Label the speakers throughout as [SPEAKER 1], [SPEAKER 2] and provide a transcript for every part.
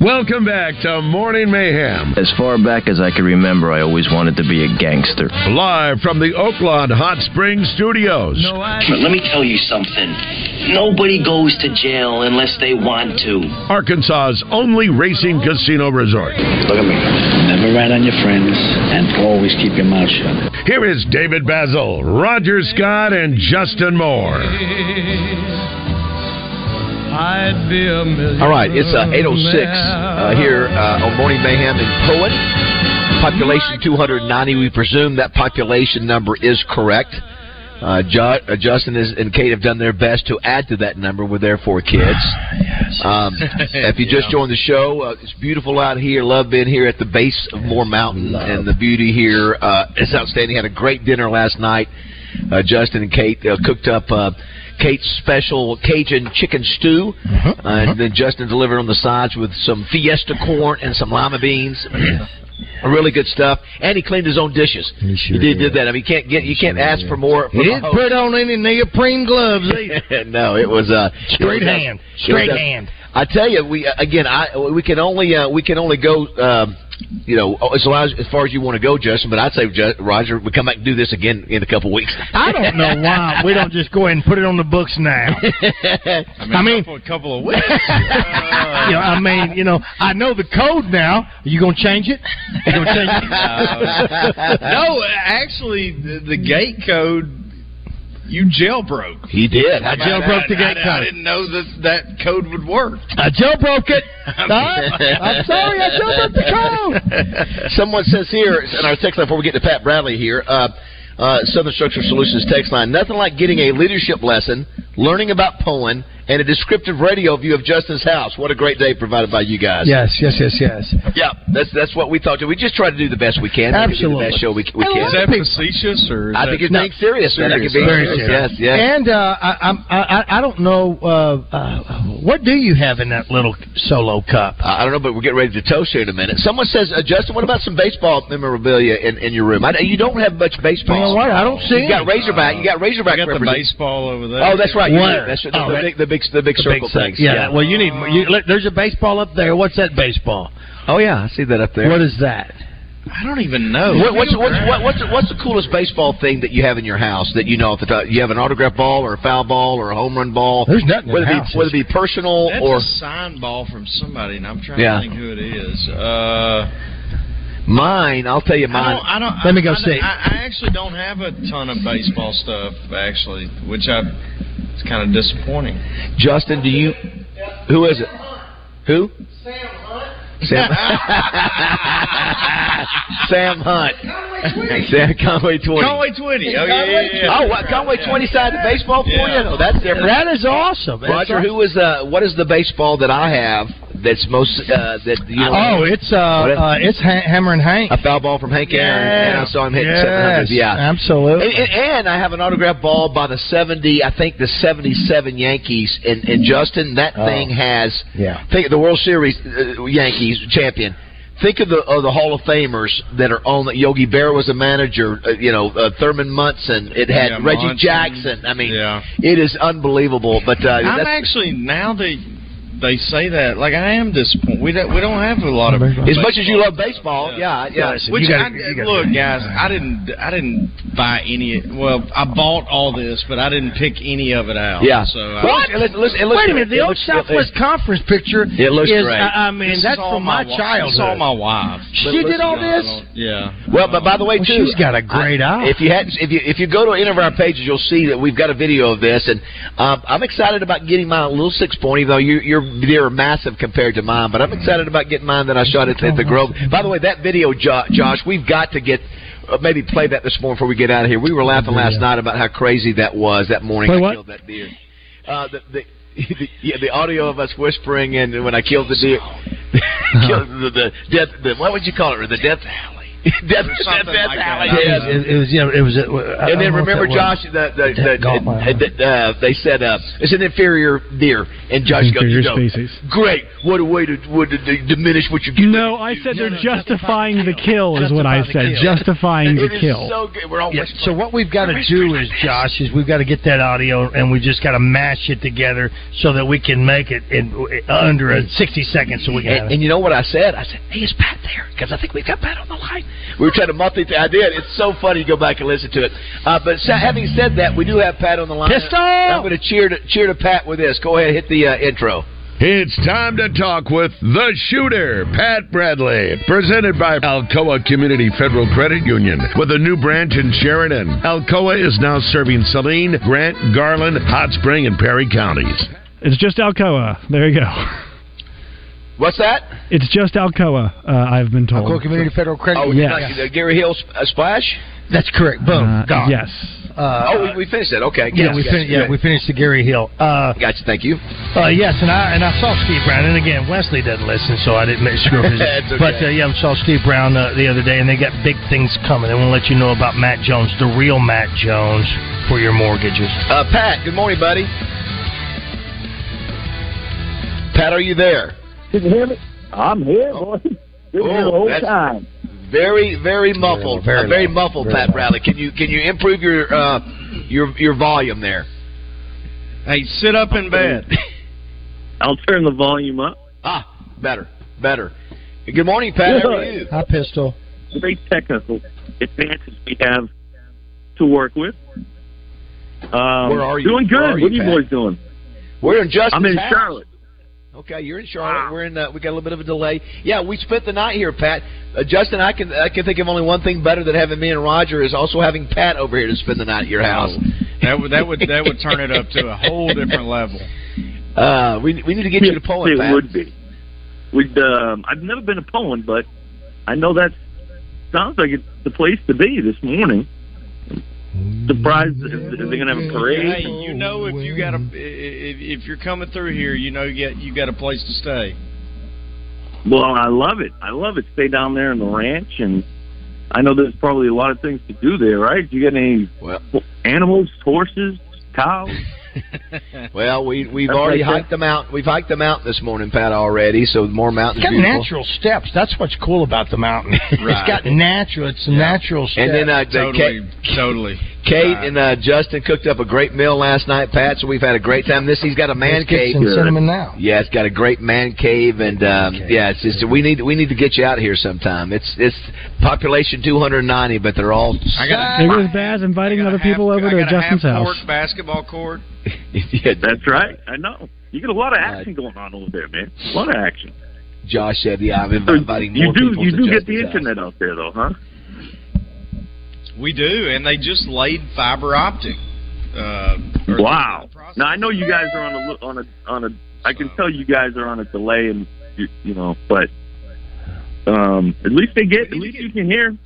[SPEAKER 1] Welcome back to Morning Mayhem.
[SPEAKER 2] As far back as I can remember, I always wanted to be a gangster.
[SPEAKER 1] Live from the Oaklawn Hot Springs Studios.
[SPEAKER 3] No, I... Let me tell you something. Nobody goes to jail unless they want to.
[SPEAKER 1] Arkansas's only racing casino resort.
[SPEAKER 4] Look at me. Never rat on your friends and always keep your mouth shut.
[SPEAKER 1] Here is David Bazzel, Roger Scott, and Justin Moore.
[SPEAKER 5] All right, it's uh, 806 uh, here uh, on Morning Mayhem in Poyen. Population 290. We presume that population number is correct. Uh, jo- uh, Justin is, and Kate have done their best to add to that number with their four kids.
[SPEAKER 4] yes.
[SPEAKER 5] Um, if you just joined the show, uh, it's beautiful out here. Love being here at the base of Moore Mountain,
[SPEAKER 4] Love.
[SPEAKER 5] and the beauty here uh, is outstanding. Had a great dinner last night. Uh, Justin and Kate uh, cooked up uh, Kate's special Cajun chicken stew, uh, and then Justin delivered on the sides with some Fiesta corn and some lima beans. Really good stuff, and he cleaned his own dishes.
[SPEAKER 4] He sure
[SPEAKER 5] did, did
[SPEAKER 4] did.
[SPEAKER 5] that. I mean, you can't get you can't ask for more.
[SPEAKER 4] He didn't
[SPEAKER 5] host.
[SPEAKER 4] put on any neoprene gloves either.
[SPEAKER 5] no, it was uh,
[SPEAKER 4] Straight
[SPEAKER 5] uh,
[SPEAKER 4] hand. Straight
[SPEAKER 5] uh,
[SPEAKER 4] hand.
[SPEAKER 5] I tell you, we uh, again, I we can only uh, we can only go. Um, you know, oh, as, long as, as far as you want to go, Justin. But I'd say, Ju- Roger, we come back and do this again in a couple weeks.
[SPEAKER 4] I don't know why we don't just go ahead and put it on the books now.
[SPEAKER 6] I mean,
[SPEAKER 4] I mean-
[SPEAKER 6] for a couple of weeks.
[SPEAKER 4] you know, I mean, you know, I know the code now. Are you gonna change it? Are You gonna change it?
[SPEAKER 6] no, actually, the, the gate code you jailbroke.
[SPEAKER 5] He did.
[SPEAKER 4] I jailbroke the gate
[SPEAKER 6] I, I didn't know that that code would work.
[SPEAKER 4] I jailbroke it. I'm sorry, I jailbroke the code.
[SPEAKER 5] Someone says here in our text line before we get to Pat Bradley here, uh, uh, Southern Structural Solutions text line. Nothing like getting a leadership lesson, learning about Poyen, and a descriptive radio view of Justin's house. What a great day provided by you guys.
[SPEAKER 4] Yes, yes, yes, yes.
[SPEAKER 5] Yeah, that's that's what we thought. We just try to do the best we can. Make it
[SPEAKER 4] Absolutely.
[SPEAKER 5] the best show we, we
[SPEAKER 4] And
[SPEAKER 5] can.
[SPEAKER 6] Is that facetious or? Is
[SPEAKER 5] I
[SPEAKER 6] that,
[SPEAKER 5] think it's
[SPEAKER 4] No.
[SPEAKER 5] being serious. man. I think it's being
[SPEAKER 4] Very
[SPEAKER 5] serious.
[SPEAKER 4] serious.
[SPEAKER 5] Yes, yes.
[SPEAKER 4] And uh, I, I'm- I, I, I don't know uh, uh, what do you have in that little solo cup?
[SPEAKER 5] Uh, I don't know, but we're getting ready to toast here in a minute. Someone says, uh, Justin, what about some baseball memorabilia in, in your room? I, you don't have much baseball.
[SPEAKER 4] You know what? I don't see
[SPEAKER 5] You got
[SPEAKER 4] any.
[SPEAKER 5] Razorback. You got Razorback.
[SPEAKER 6] I got the baseball over there.
[SPEAKER 5] Oh, that's right. You
[SPEAKER 4] Where?
[SPEAKER 5] do. That's the,
[SPEAKER 4] Oh,
[SPEAKER 5] the, big, the big, the big
[SPEAKER 4] The
[SPEAKER 5] circle
[SPEAKER 4] big
[SPEAKER 5] things.
[SPEAKER 4] thing. Yeah. Well, you need. You, look, there's a baseball up there. What's that baseball?
[SPEAKER 5] Oh yeah, I see that up there.
[SPEAKER 4] What is that?
[SPEAKER 6] I don't even know.
[SPEAKER 5] What, what's, what's, what, what's, the- what's the coolest baseball thing that you have in your house that you know off the top? You have an autograph ball or a foul ball or a home run ball?
[SPEAKER 4] There's nothing in
[SPEAKER 5] whether
[SPEAKER 4] the
[SPEAKER 5] it be,
[SPEAKER 4] house.
[SPEAKER 5] Whether it be personal
[SPEAKER 6] That's
[SPEAKER 5] or
[SPEAKER 6] a signed ball from somebody, and I'm trying
[SPEAKER 5] Yeah.
[SPEAKER 6] to think who it is. Uh,
[SPEAKER 5] mine, I'll tell you
[SPEAKER 6] I
[SPEAKER 5] mine.
[SPEAKER 6] don't. I don't.
[SPEAKER 4] Let me go
[SPEAKER 6] I,
[SPEAKER 4] see.
[SPEAKER 6] I, I actually don't have a ton of baseball stuff, actually, which I. It's kind of disappointing.
[SPEAKER 5] Justin, do you? Who is it? Who? Sam Hunt. Sam Hunt Sam Hunt. Sam Conway Twitty.
[SPEAKER 6] Conway Twitty. Oh yeah, yeah, yeah.
[SPEAKER 5] Oh, what, Conway Twitty side the baseball for
[SPEAKER 6] Yeah.
[SPEAKER 5] you? That's different.
[SPEAKER 4] That is awesome.
[SPEAKER 5] Roger,
[SPEAKER 4] It's
[SPEAKER 5] who is uh? What is the baseball that I have that's most uh that you know?
[SPEAKER 4] Oh, it's uh, uh it's ha- Hammerin' Hank.
[SPEAKER 5] a foul ball from Hank Aaron, and I saw him hitting
[SPEAKER 4] yes,
[SPEAKER 5] 700. Yeah,
[SPEAKER 4] absolutely.
[SPEAKER 5] And, and, and I have an autographed ball by the 70, I think the 77 Yankees. And, and Justin, that
[SPEAKER 4] Oh.
[SPEAKER 5] thing has,
[SPEAKER 4] Yeah.
[SPEAKER 5] think the World Series uh, Yankees champion. Think of the of the Hall of Famers that are on. The, Yogi Berra was a manager. Uh, you know, uh, Thurman Munson. It had
[SPEAKER 6] Yeah,
[SPEAKER 5] Reggie
[SPEAKER 6] Munson.
[SPEAKER 5] Jackson. I mean,
[SPEAKER 6] Yeah.
[SPEAKER 5] it is unbelievable. But uh,
[SPEAKER 6] I'm actually now that they say that, like I am disappointed. We don't we don't have a lot of
[SPEAKER 5] as much as you love baseball, yeah, yeah.
[SPEAKER 4] Listen,
[SPEAKER 6] Which
[SPEAKER 4] gotta-
[SPEAKER 6] I,
[SPEAKER 4] you gotta-
[SPEAKER 6] look, guys, I didn't, I didn't buy any. Well, I bought all this, but I didn't pick any of it out.
[SPEAKER 5] Yeah.
[SPEAKER 6] So I,
[SPEAKER 5] Well, it looks- it looks- it looks
[SPEAKER 4] Wait a minute, the old
[SPEAKER 5] looks-
[SPEAKER 4] Southwest Conference picture
[SPEAKER 5] It looks
[SPEAKER 4] is,
[SPEAKER 5] great.
[SPEAKER 4] I, I mean,
[SPEAKER 6] this
[SPEAKER 4] that's
[SPEAKER 6] all
[SPEAKER 4] from my
[SPEAKER 6] wi-
[SPEAKER 4] childhood.
[SPEAKER 6] This my wife.
[SPEAKER 4] She did all this?
[SPEAKER 6] Yeah.
[SPEAKER 5] Well, but by the way,
[SPEAKER 4] Well,
[SPEAKER 5] too,
[SPEAKER 4] she's got a great eye.
[SPEAKER 5] If you hadn't, if you if you go to any of our pages, you'll see that we've got a video of this, and um, I'm excited about getting my little six point. Even though you, your video are massive compared to mine, but I'm excited about getting mine that I shot at, at the Grove. By the way, that video, Jo- Josh, we've got to get. Uh, maybe play that this morning before we get out of here. We were laughing last night about how crazy that was that morning.
[SPEAKER 4] Play
[SPEAKER 5] I
[SPEAKER 4] what?
[SPEAKER 5] killed that deer. Uh, the, the, the, yeah, the audio of us whispering and when I killed the deer, killed the, the death. The, what would you call it? The death Death,
[SPEAKER 6] something
[SPEAKER 5] Death
[SPEAKER 6] like
[SPEAKER 5] Alley,
[SPEAKER 6] that.
[SPEAKER 5] yes.
[SPEAKER 4] It, it was, you know, it was. Uh,
[SPEAKER 5] And then remember,
[SPEAKER 4] if that was-
[SPEAKER 5] Josh, the, the, the,
[SPEAKER 4] That golf
[SPEAKER 5] the, uh, they said uh, it's an inferior deer, and Josh goes,
[SPEAKER 7] Inferior species.
[SPEAKER 5] great. What a way to, what to d- diminish what you get.
[SPEAKER 7] No, I said they're justifying the kill, is what I said.
[SPEAKER 4] kill.
[SPEAKER 7] Justifying the kill.
[SPEAKER 5] so good. We're all
[SPEAKER 4] Yeah,
[SPEAKER 5] whispering.
[SPEAKER 4] so what we've got to do is, Josh, is we've got to get that audio and we just got to mash it together so that we can make it in under sixty seconds. So we can.
[SPEAKER 5] And, and you know what I said? I said, "Hey, is Pat there?" Because I think we've got Pat on the line. We were trying to multi. I did. It's so funny. to Go back and listen to it. Uh, but sa- having said that, we do have Pat on the line.
[SPEAKER 4] Pistol!
[SPEAKER 5] I'm going to cheer to cheer to Pat with this. Go ahead, hit the uh, intro.
[SPEAKER 1] It's time to talk with the shooter, Pat Bradley, presented by Alcoa Community Federal Credit Union with a new branch in Sheridan. Alcoa is now serving Saline, Grant, Garland, Hot Spring, and Perry counties.
[SPEAKER 7] It's just Alcoa. There you go.
[SPEAKER 5] What's that?
[SPEAKER 7] It's just Alcoa, uh, I've been told.
[SPEAKER 4] Alcoa Community Federal Credit.
[SPEAKER 5] Oh,
[SPEAKER 4] Union.
[SPEAKER 7] yes.
[SPEAKER 5] not- the Gary Hill sp- uh, splash.
[SPEAKER 4] that's correct. Boom.
[SPEAKER 7] Uh,
[SPEAKER 4] gone.
[SPEAKER 7] yes.
[SPEAKER 4] Uh,
[SPEAKER 5] oh, we, we finished that. Okay.
[SPEAKER 4] yeah,
[SPEAKER 5] Gotcha,
[SPEAKER 4] we
[SPEAKER 5] gotcha.
[SPEAKER 4] finished. Yeah, we finished the Gary Hill. Uh,
[SPEAKER 5] Gotcha. Thank you.
[SPEAKER 4] Uh, yes, and I and I saw Steve Brown, and again Wesley doesn't listen, so I didn't make screw up his.
[SPEAKER 5] Okay.
[SPEAKER 4] But uh, yeah, I saw Steve Brown uh, the other day, and they got big things coming. They want to let you know about Matt Jones, the real Matt Jones, for your mortgages.
[SPEAKER 5] Uh, Pat, good morning, buddy. Pat, are you there?
[SPEAKER 8] Can you hear me? I'm here, boy. Been here the
[SPEAKER 5] Oh,
[SPEAKER 8] whole time.
[SPEAKER 5] Very, very muffled.
[SPEAKER 4] Very
[SPEAKER 5] Very, very muffled,
[SPEAKER 4] Very
[SPEAKER 5] Pat
[SPEAKER 4] low.
[SPEAKER 5] Bradley. Can you can you improve your uh, your your volume there?
[SPEAKER 6] Hey, sit up in bed.
[SPEAKER 8] I'll turn the volume up.
[SPEAKER 5] Ah, better, better. Good morning, Pat. How are you?
[SPEAKER 4] Hi, Pistol.
[SPEAKER 8] Great technical advances we have to work with. Um,
[SPEAKER 5] Where are you?
[SPEAKER 8] Doing good.
[SPEAKER 5] Are you,
[SPEAKER 8] what are you
[SPEAKER 5] Pat?
[SPEAKER 8] boys doing?
[SPEAKER 5] We're in Justin's
[SPEAKER 8] I'm in
[SPEAKER 5] house.
[SPEAKER 8] Charlotte.
[SPEAKER 5] Okay, you're in Charlotte. We're in. Uh, we got a little bit of a delay. Yeah, we spent the night here, Pat. Uh, Justin, I can I can think of only one thing better than having me and Roger is also having Pat over here to spend the night at your house.
[SPEAKER 6] That would that would that would turn it up to a whole different level.
[SPEAKER 5] Uh, we we need to get you to Poyen,
[SPEAKER 8] it
[SPEAKER 5] Pat.
[SPEAKER 8] would be. We'd, um, I've never been to Poyen, but I know that sounds like it's the place to be this morning. Surprised if, if they're gonna have a parade.
[SPEAKER 6] Hey, you know if you got a if, if you're coming through here, you know you get you got a place to stay.
[SPEAKER 8] Well, I love it. I love it. Stay down there in the ranch, and I know there's probably a lot of things to do there, right? Do you get any
[SPEAKER 5] Well,
[SPEAKER 8] animals, horses, cows?
[SPEAKER 5] well, we we've already
[SPEAKER 8] right there.
[SPEAKER 5] hiked them out. We've hiked them out this morning, Pat, already. So more mountains.
[SPEAKER 4] It's got
[SPEAKER 5] beautiful.
[SPEAKER 4] natural steps. That's what's cool about the mountain. It's got natural. It's natural steps.
[SPEAKER 5] And then uh,
[SPEAKER 6] Totally,
[SPEAKER 5] Kate,
[SPEAKER 6] totally.
[SPEAKER 5] Kate and uh, Justin cooked up a great meal last night, Pat. So we've had a great time. This he's got a man
[SPEAKER 4] Biscuits
[SPEAKER 5] cave.
[SPEAKER 4] and cinnamon now.
[SPEAKER 5] Yeah, it's got a great man cave, and um,
[SPEAKER 4] Okay.
[SPEAKER 5] yeah, it's just we need we need to get you out here sometime. It's it's population 290, but they're all.
[SPEAKER 6] I got
[SPEAKER 7] There
[SPEAKER 6] a,
[SPEAKER 7] goes Baz inviting other
[SPEAKER 6] a half-
[SPEAKER 7] people over
[SPEAKER 6] I
[SPEAKER 7] to
[SPEAKER 6] got a
[SPEAKER 7] Justin's
[SPEAKER 6] half
[SPEAKER 7] house.
[SPEAKER 6] court basketball court.
[SPEAKER 5] yeah,
[SPEAKER 8] That's right. I know. You get a lot of action going on over there, man. A lot of action.
[SPEAKER 5] Josh said, "Yeah, I'm
[SPEAKER 8] So
[SPEAKER 5] inviting more
[SPEAKER 8] you do
[SPEAKER 5] people
[SPEAKER 8] you
[SPEAKER 5] to
[SPEAKER 8] do get
[SPEAKER 5] Justin's
[SPEAKER 8] the
[SPEAKER 5] house.
[SPEAKER 8] internet out there though, huh?
[SPEAKER 6] We do, and they just laid fiber optic. Uh,
[SPEAKER 8] Wow. Now I know you guys are on a on a on a. I can tell you guys are on a delay, and you, you know, but um, at least they get. At least you can hear.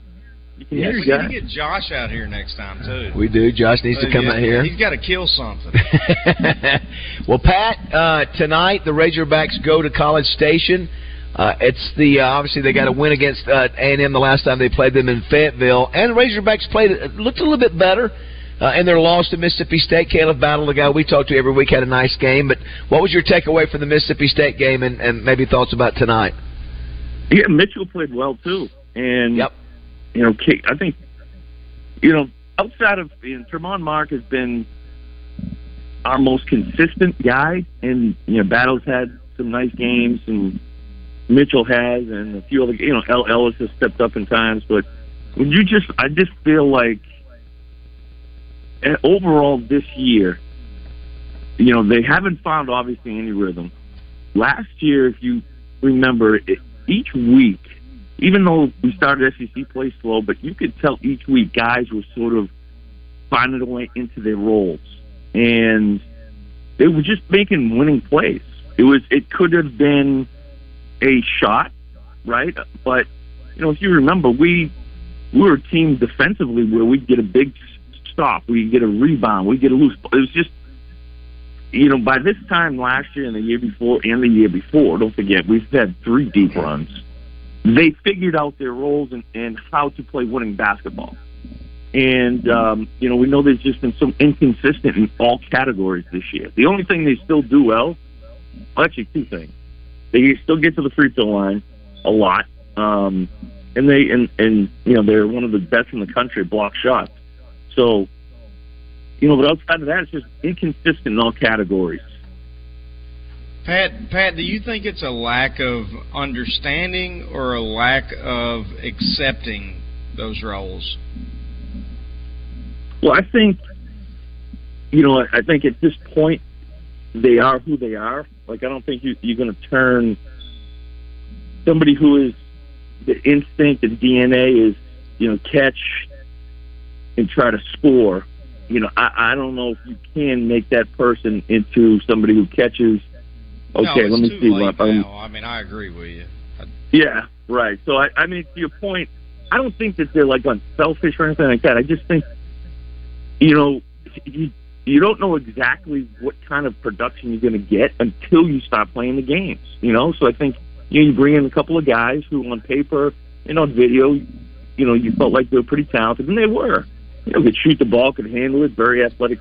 [SPEAKER 8] You can
[SPEAKER 5] Yes.
[SPEAKER 8] hear
[SPEAKER 6] We
[SPEAKER 8] you
[SPEAKER 6] need to get Josh out here next time too.
[SPEAKER 5] We do. Josh needs to come
[SPEAKER 6] yeah,
[SPEAKER 5] out here.
[SPEAKER 6] He's got to kill something.
[SPEAKER 5] well, Pat, uh, tonight the Razorbacks go to College Station. Uh, it's the uh, obviously they got a win against uh, A&M the last time they played them in Fayetteville, and Razorbacks played looked a little bit better. Uh, in their loss to Mississippi State, Caleb Battle, the guy we talk to every week, had a nice game. But what was your takeaway from the Mississippi State game, and, and maybe thoughts about tonight?
[SPEAKER 8] Yeah, Mitchell played well too, and
[SPEAKER 5] Yep.
[SPEAKER 8] you know, I think you know outside of you know, Tramon Mark has been our most consistent guy, and you know, Battles had some nice games, and Mitchell has, and a few other you know, El Ellis has stepped up in times, but when you just, I just feel like eh, overall this year, you know, they haven't found obviously any rhythm. Last year, if you remember, it, each week, even though we started SEC play slow, but you could tell each week guys were sort of finding their way into their roles, and they were just making winning plays. It was it could have been a shot, right? But you know, if you remember, we we were a team defensively where we'd get a big stop, we'd get a rebound, we'd get a loose. It was just you know, by this time last year and the year before and the year before, don't forget, we've had three deep runs. they figured out their roles and, and how to play winning basketball. And um, you know, we know there's just been some inconsistent in all categories this year. The only thing they still do well, well actually, two things. They still get to the free throw line a lot, um, and they and and you know they're one of the best in the country block shots. So, you know, but outside of that, it's just inconsistent in all categories.
[SPEAKER 6] Pat, Pat, do you think it's a lack of understanding or a lack of accepting those roles?
[SPEAKER 8] Well, I think, you know, I think at this point they are who they are. Like, I don't think you, you're going to turn somebody who is the instinct and DNA is, you know, catch and try to score. You know, I, I don't know if you can make that person into somebody who catches. Okay,
[SPEAKER 6] no,
[SPEAKER 8] let me see
[SPEAKER 6] what.
[SPEAKER 8] Um,
[SPEAKER 6] I mean, I agree with you. I,
[SPEAKER 8] yeah, right. So I, I mean, to your point, I don't think that they're like unselfish or anything like that. I just think, you know, you you don't know exactly what kind of production you're going to get until you start playing the games. You know, so I think you know, you bring in a couple of guys who, on paper and on video, you know, you felt like they were pretty talented, and they were. You know, could shoot the ball, could handle it, very athletic.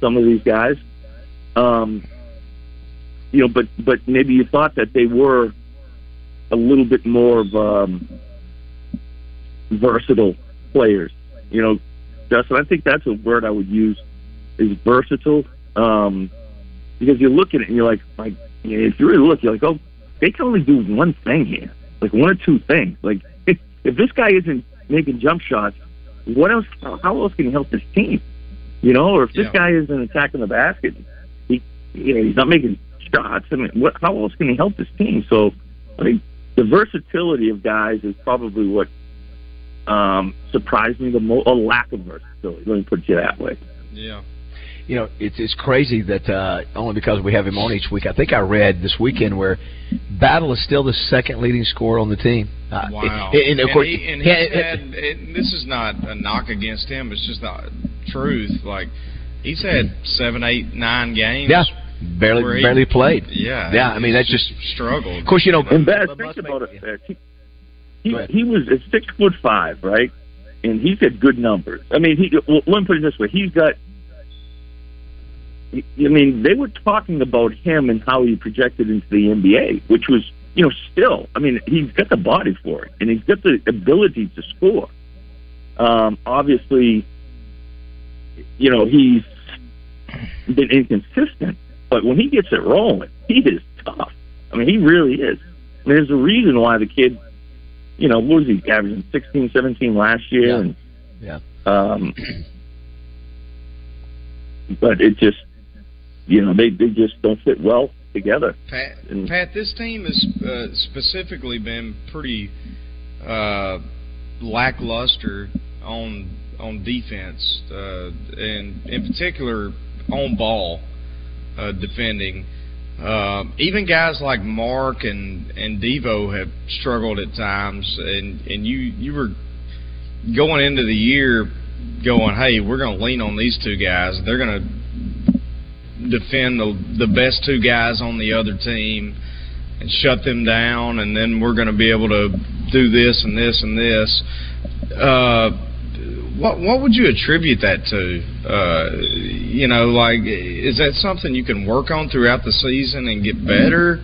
[SPEAKER 8] Some of these guys, um, you know, but but maybe you thought that they were a little bit more of um, versatile players. You know, Justin, I think that's a word I would use is versatile. Um, because you look at it and you're like, like if you really look, you're like, oh, they can only do one thing here, like one or two things. Like if, if this guy isn't making jump shots, what else? How else can he help this team? You know, or if this
[SPEAKER 6] Yeah.
[SPEAKER 8] guy isn't attacking the basket, he, you know, he's not making shots. I mean, what? How else can he help this team? So, I mean, the versatility of guys is probably what um, surprised me the most. A lack of versatility. Let me put it that way.
[SPEAKER 6] yeah.
[SPEAKER 5] You know, it's it's crazy that uh, only because we have him on each week. I think I read this weekend where Battle is still the second leading scorer on the team. Uh,
[SPEAKER 6] Wow.
[SPEAKER 5] And, and of course,
[SPEAKER 6] he, and
[SPEAKER 5] yeah,
[SPEAKER 6] he's
[SPEAKER 5] it-
[SPEAKER 6] had, and this is not a knock against him. It's just the truth. Like he's had seven, eight, nine games.
[SPEAKER 5] yeah, barely
[SPEAKER 6] he-
[SPEAKER 5] barely played.
[SPEAKER 6] Yeah.
[SPEAKER 5] yeah. I mean, that's
[SPEAKER 6] he's
[SPEAKER 5] just.
[SPEAKER 6] struggled.
[SPEAKER 5] Of course, you know.
[SPEAKER 8] And Baz,
[SPEAKER 5] but
[SPEAKER 8] think about it. Baz. He, he, he was at six foot five, right? And he's got good numbers. I mean, he. Well, let me put it this way: he's got. I mean, they were talking about him and how he projected into the NBA, which was, you know, still. I mean, he's got the body for it, and he's got the ability to score. Um, obviously, you know, he's been inconsistent, but when he gets it rolling, he is tough. I mean, he really is. And there's a reason why the kid, you know, what was he averaging 16, 17 last year,
[SPEAKER 5] Yeah.
[SPEAKER 8] and
[SPEAKER 5] Yeah.
[SPEAKER 8] um, but it just, you know, they they just don't fit well together.
[SPEAKER 6] Pat,
[SPEAKER 8] And-
[SPEAKER 6] Pat, this team has uh, specifically been pretty uh, lackluster on on defense, uh, and in particular on ball uh, defending. Uh, even guys like Mark and and Devo have struggled at times, and and you you were going into the year going, hey, we're going to lean on these two guys. They're going to defend the the best two guys on the other team and shut them down, and then we're going to be able to do this and this and this. Uh, what what would you attribute that to? Uh, you know, like is that something you can work on throughout the season and get better?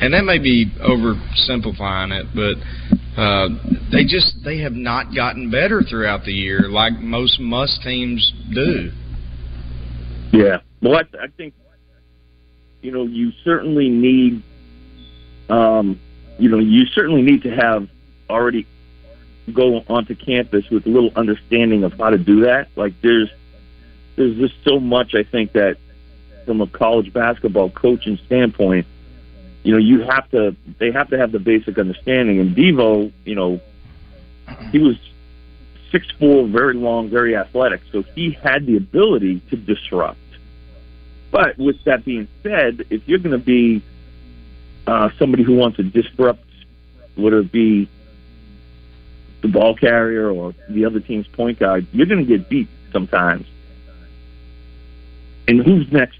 [SPEAKER 6] And that may be oversimplifying it, but uh, they just they have not gotten better throughout the year like most must teams do.
[SPEAKER 8] Yeah. Well, I, I think, you know, you certainly need, um, you know, you certainly need to have already go onto campus with a little understanding of how to do that. Like there's, there's just so much I think that from a college basketball coaching standpoint, you know, you have to, they have to have the basic understanding. And Devo, you know, he was six four, very long, very athletic, so he had the ability to disrupt. But with that being said, if you're going to be uh, somebody who wants to disrupt, whether it be the ball carrier or the other team's point guard, you're going to get beat sometimes. And who's next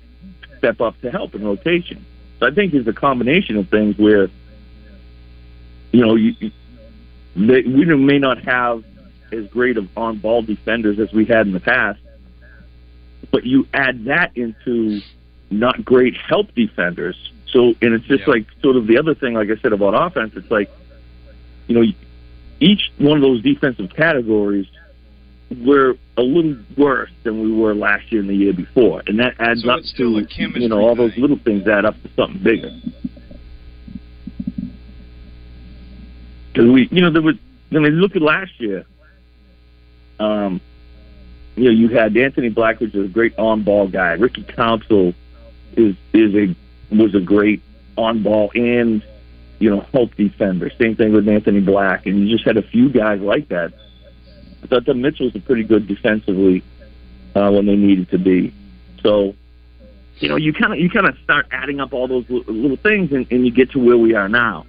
[SPEAKER 8] step up to help in rotation? So I think it's a combination of things where, you know, you, they, we may not have as great of on ball defenders as we had in the past, but you add that into not great help defenders. So, and it's just like sort of the other thing, like I said about offense, it's like, you know, each one of those defensive categories, we're a little worse than we were last year and the year before, and that adds
[SPEAKER 6] So
[SPEAKER 8] up to you know all those little things add up to something bigger. Because we, you know, there was. I mean, look at last year. Um, you know, you had Anthony Black, which is a great on-ball guy. Ricky Council is is a was a great on-ball and you know help defender. Same thing with Anthony Black, and you just had a few guys like that. I thought the Mitchells were pretty good defensively uh, when they needed to be. So, you know, you kind of you kind of start adding up all those little things, and, and you get to where we are now.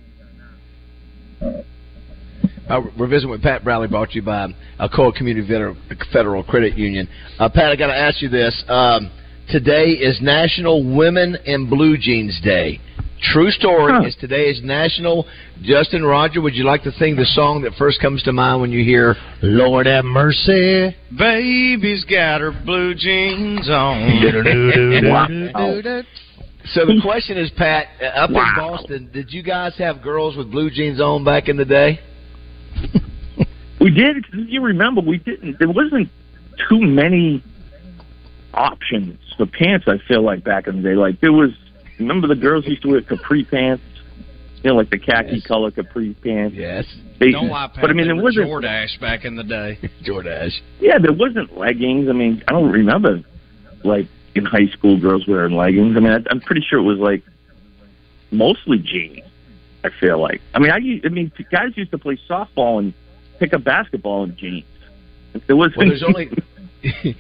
[SPEAKER 5] Uh, we're visiting with Pat Bradley, brought to you by Alcoa Community Federal, Federal Credit Union. Uh, Pat, I got to ask you this. Um, today is National Women in Blue Jeans Day. True story
[SPEAKER 8] Huh.
[SPEAKER 5] is today is National. Justin Roger, would you like to sing the song that first comes to mind when you hear
[SPEAKER 4] Lord have mercy.
[SPEAKER 6] Baby's got her blue jeans on.
[SPEAKER 5] So the question is, Pat, uh, up
[SPEAKER 8] Wow.
[SPEAKER 5] in Boston, did you guys have girls with blue jeans on back in the day?
[SPEAKER 8] We did. If you remember, we didn't. There wasn't too many options for pants. I feel like back in the day, like there was. Remember the girls used to wear capri pants, you know, like the khaki
[SPEAKER 5] Yes.
[SPEAKER 8] color capri pants.
[SPEAKER 5] Yes,
[SPEAKER 8] They-
[SPEAKER 6] Don't lie, Pat.
[SPEAKER 8] but I mean, there wasn't.
[SPEAKER 6] Jordache back in the day.
[SPEAKER 5] Jordache.
[SPEAKER 8] Yeah, there wasn't leggings. I mean, I don't remember like in high school girls wearing leggings. I mean, I, I'm pretty sure it was like mostly jeans. I feel like. I mean, I, I mean, guys used to play softball and pick up basketball in jeans. There was
[SPEAKER 5] Well, there's only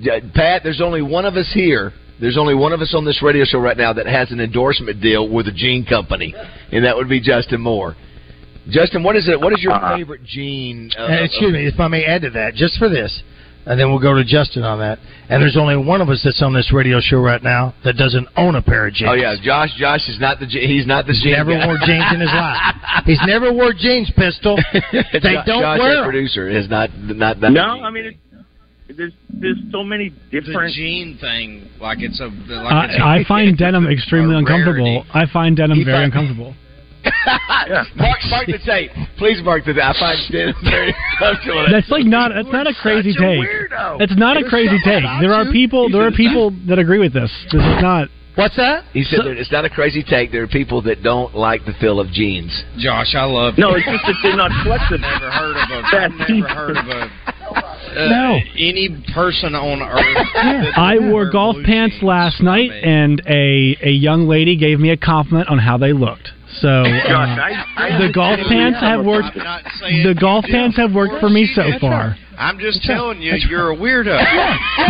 [SPEAKER 5] Yeah, Pat. There's only one of us here. There's only one of us on this radio show right now that has an endorsement deal with a jean company, and that would be Justin Moore. Justin, what is it? What is your
[SPEAKER 8] Uh-uh.
[SPEAKER 5] favorite jean? Uh,
[SPEAKER 4] Uh, excuse me, if I may add to that, just for this, and then we'll go to Justin on that. And there's only one of us that's on this radio show right now that doesn't own a pair of jeans.
[SPEAKER 5] Oh yeah, Josh. Josh is not the je- he's not the
[SPEAKER 4] He's
[SPEAKER 5] jean
[SPEAKER 4] never
[SPEAKER 5] guy.
[SPEAKER 4] wore jeans in his life. He's never wore jeans, pistol. They
[SPEAKER 5] Jo-
[SPEAKER 4] don't
[SPEAKER 5] Josh,
[SPEAKER 4] wear
[SPEAKER 5] our
[SPEAKER 4] 'em.
[SPEAKER 5] producer, is not not that.
[SPEAKER 8] no. I mean, it, there's there's so many
[SPEAKER 6] The
[SPEAKER 8] different.
[SPEAKER 6] jean thing, like it's a. Like it's a-
[SPEAKER 7] I, I find denim extremely uncomfortable.
[SPEAKER 6] rarity.
[SPEAKER 7] I find denim
[SPEAKER 5] He
[SPEAKER 7] very
[SPEAKER 5] find-
[SPEAKER 7] uncomfortable.
[SPEAKER 5] mark, mark the tape, please. Mark the tape. I find denim very uncomfortable.
[SPEAKER 7] That's like not. That's not a crazy
[SPEAKER 5] such a
[SPEAKER 7] take.
[SPEAKER 5] weirdo.
[SPEAKER 7] It's not a crazy
[SPEAKER 5] something
[SPEAKER 7] take. There are people. There are people that agree with this. This is not.
[SPEAKER 4] What's that?
[SPEAKER 5] He said that it's not a crazy take. There are people that don't like the feel of jeans.
[SPEAKER 6] Josh, I love.
[SPEAKER 8] No, it's just that they're not flexible.
[SPEAKER 6] never heard of a.
[SPEAKER 8] Bad
[SPEAKER 6] I've never heard of a. Uh,
[SPEAKER 7] No.
[SPEAKER 6] Any person on earth. that
[SPEAKER 7] I wore golf pants last night, and a a young lady gave me a compliment on how they looked. So
[SPEAKER 8] Josh,
[SPEAKER 7] uh,
[SPEAKER 8] I, I
[SPEAKER 7] the golf pants have worked.
[SPEAKER 6] I'm not saying
[SPEAKER 7] The golf
[SPEAKER 6] do.
[SPEAKER 7] pants have worked for me so far.
[SPEAKER 6] I'm just telling you, you're a weirdo.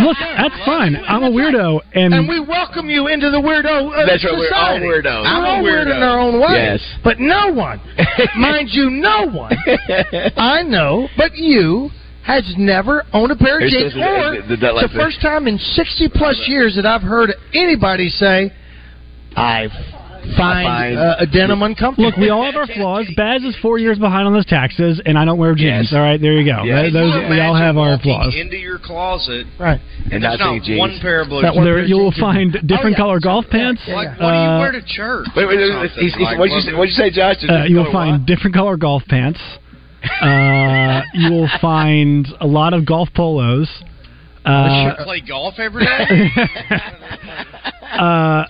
[SPEAKER 7] Look, that's fine. I'm a weirdo, and,
[SPEAKER 4] And we welcome you into the weirdo uh,
[SPEAKER 5] That's right, we're all weirdos.
[SPEAKER 4] We're
[SPEAKER 6] I'm a
[SPEAKER 4] all weird
[SPEAKER 6] weirdo.
[SPEAKER 4] in our own way.
[SPEAKER 5] Yes.
[SPEAKER 4] But no one, mind you, no one I know but you has never owned a pair of
[SPEAKER 5] It's-
[SPEAKER 4] jeans.
[SPEAKER 5] it's-
[SPEAKER 4] Or
[SPEAKER 5] it's- it's like
[SPEAKER 4] the first time in 60 plus years that I've heard anybody say, I find,
[SPEAKER 5] find-
[SPEAKER 4] uh, a denim uncomfortable.
[SPEAKER 7] look, we all have our flaws. Baz is four years behind on his taxes, and I don't wear jeans.
[SPEAKER 5] Yes.
[SPEAKER 7] All right, there you go.
[SPEAKER 5] Yes.
[SPEAKER 7] Th- Those, we all have our flaws.
[SPEAKER 6] Into your closet,
[SPEAKER 4] Right.
[SPEAKER 5] And
[SPEAKER 6] there's
[SPEAKER 5] not
[SPEAKER 6] not
[SPEAKER 5] jeans.
[SPEAKER 6] one pair of blue
[SPEAKER 4] Not
[SPEAKER 6] jeans.
[SPEAKER 7] There, you will find different
[SPEAKER 4] Oh, yeah.
[SPEAKER 7] color golf pants.
[SPEAKER 6] Like, what do you
[SPEAKER 7] Uh,
[SPEAKER 6] wear to church?
[SPEAKER 5] Wait, wait, wait, he's- he's-
[SPEAKER 6] Like,
[SPEAKER 5] what'd you say? What'd you say, Josh?
[SPEAKER 7] Uh, you will find
[SPEAKER 5] what?
[SPEAKER 7] different color golf pants. Uh, you will find a lot of golf polos. Uh,
[SPEAKER 6] play golf every day?
[SPEAKER 7] uh,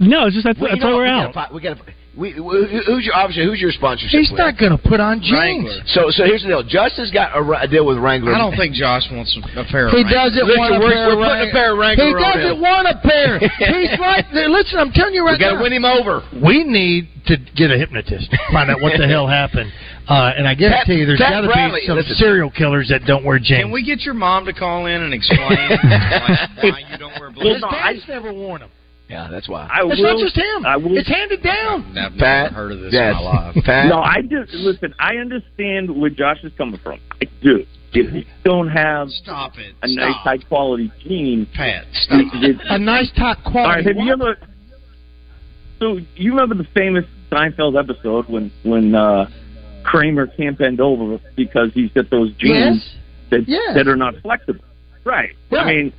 [SPEAKER 7] no, it's just that's,
[SPEAKER 5] Well,
[SPEAKER 7] that's why we're
[SPEAKER 5] we
[SPEAKER 7] out.
[SPEAKER 5] Gotta, fi- we got to. We, who's your obviously who's your sponsorship?
[SPEAKER 4] He's
[SPEAKER 5] with?
[SPEAKER 4] not going to put on jeans.
[SPEAKER 6] Wrangler.
[SPEAKER 5] So so here's the deal. Justin's got a, a deal with Wrangler.
[SPEAKER 6] I don't think Josh wants a pair of
[SPEAKER 4] He
[SPEAKER 6] Wranglers.
[SPEAKER 4] doesn't
[SPEAKER 5] Listen,
[SPEAKER 4] want a
[SPEAKER 5] we're-
[SPEAKER 4] pair
[SPEAKER 5] we're
[SPEAKER 4] of
[SPEAKER 5] putting a pair of Wrangler
[SPEAKER 4] He doesn't
[SPEAKER 5] him.
[SPEAKER 4] want a pair. He's right there. Listen, I'm telling you right
[SPEAKER 5] We got to
[SPEAKER 4] now.
[SPEAKER 5] win him over.
[SPEAKER 4] We need to get a hypnotist. Find out what the hell happened. Uh, and I guess guarantee you, there's got to be some
[SPEAKER 5] listen.
[SPEAKER 4] serial killers that don't wear jeans.
[SPEAKER 6] Can we get your mom to call in and explain like, why you don't wear blue?
[SPEAKER 4] His
[SPEAKER 8] no, I-
[SPEAKER 4] dad's never worn them.
[SPEAKER 5] Yeah, that's why.
[SPEAKER 8] I
[SPEAKER 4] It's
[SPEAKER 8] will,
[SPEAKER 4] not just him.
[SPEAKER 8] I will
[SPEAKER 4] It's handed down.
[SPEAKER 6] I've
[SPEAKER 5] Pat,
[SPEAKER 6] never heard of this
[SPEAKER 5] yes.
[SPEAKER 6] in my life.
[SPEAKER 5] Pat,
[SPEAKER 8] No, I do. Listen, I understand where Josh is coming from. I do. If you don't have
[SPEAKER 6] Stop it.
[SPEAKER 8] a nice, high quality jean,
[SPEAKER 6] Pat, stop.
[SPEAKER 8] it- it-
[SPEAKER 4] A nice top
[SPEAKER 8] all
[SPEAKER 4] quality.
[SPEAKER 8] right. Have you ever? So you remember the famous Seinfeld episode when when uh, Kramer can't bend over because he's got those jeans
[SPEAKER 4] Yes.
[SPEAKER 8] that
[SPEAKER 4] Yes.
[SPEAKER 8] that are not flexible. Right. I mean,